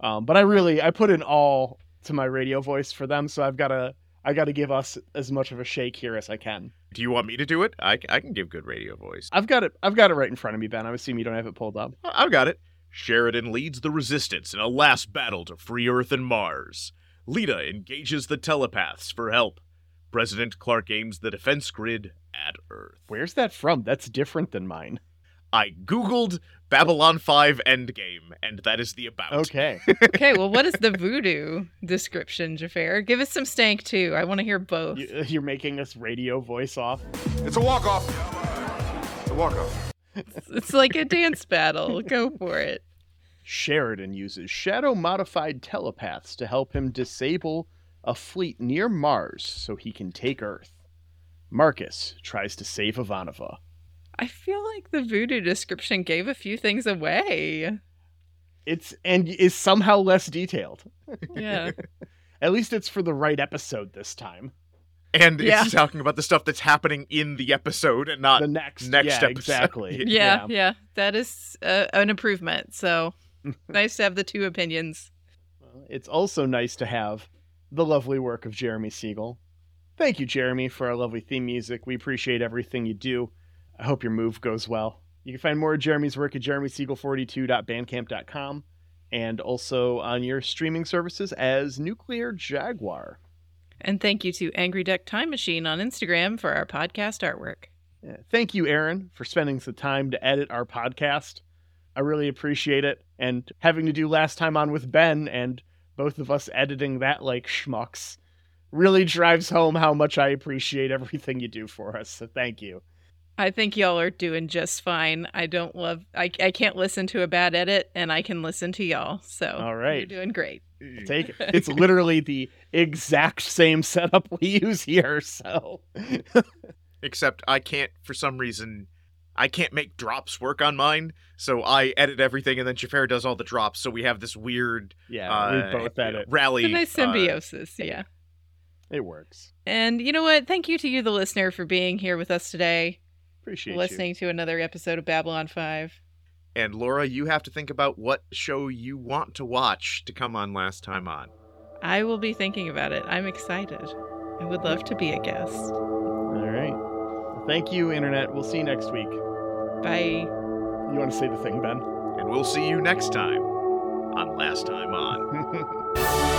Um, but I really I put in all to my radio voice for them, so I've got to I got to give us as much of a shake here as I can. Do you want me to do it? I, I can give good radio voice. I've got it. I've got it right in front of me, Ben. I assume you don't have it pulled up. I've got it. Sheridan leads the resistance in a last battle to free Earth and Mars. Lyta engages the telepaths for help. President Clark aims the defense grid at Earth. Where's that from? That's different than mine. I googled Babylon 5 Endgame, and that is the about. Okay. okay, well, what is the Vudu description, Xhafer? Give us some stank too. I want to hear both. You- uh, You're making us radio voice off. It's a walk off. It's a walk off. It's like a dance battle. Go for it. Sheridan uses shadow modified telepaths to help him disable a fleet near Mars so he can take Earth. Marcus tries to save Ivanova. I feel like the Vudu description gave a few things away. It's and is somehow less detailed. Yeah. At least it's for the right episode this time. And Yeah. it's talking about the stuff that's happening in the episode and not The next, next yeah, episode. exactly. Yeah, yeah. That is uh, an improvement. So nice to have the two opinions. Well, It's also nice to have the lovely work of Jeremy Siegel. Thank you, Jeremy, for our lovely theme music. We appreciate everything you do. I hope your move goes well. You can find more of Jeremy's work at jeremysiegel42.bandcamp.com. and also on your streaming services as Nuclear Jaguar. And thank you to Angry Duck Time Machine on Instagram for our podcast artwork. Yeah, Thank you, Aaron, for spending some time to edit our podcast. I really appreciate it. And having to do last time on with Ben and both of us editing that like schmucks really drives home how much I appreciate everything you do for us. So thank you. I think y'all are doing just fine. I don't love, I, I can't listen to a bad edit, and I can listen to y'all. So All right. you're doing great. Take it. It's literally the exact same setup we use here. So Except I can't, for some reason, I can't make drops work on mine. So I edit everything, and then Xhafer does all the drops. So we have this weird yeah, uh, we both edit. rally. It's a nice uh, symbiosis. yeah. It works. And you know what? Thank you to you, the listener, for being here with us today, Appreciate listening to another episode of Babylon 5. and Laura, you have to think about what show you want to watch to come on last time on. I will be thinking about it. I'm excited. I would love to be a guest. All right. Thank you, Internet. We'll see you next week. Bye. You want to say the thing, Ben? And we'll see you next time on Last Time On.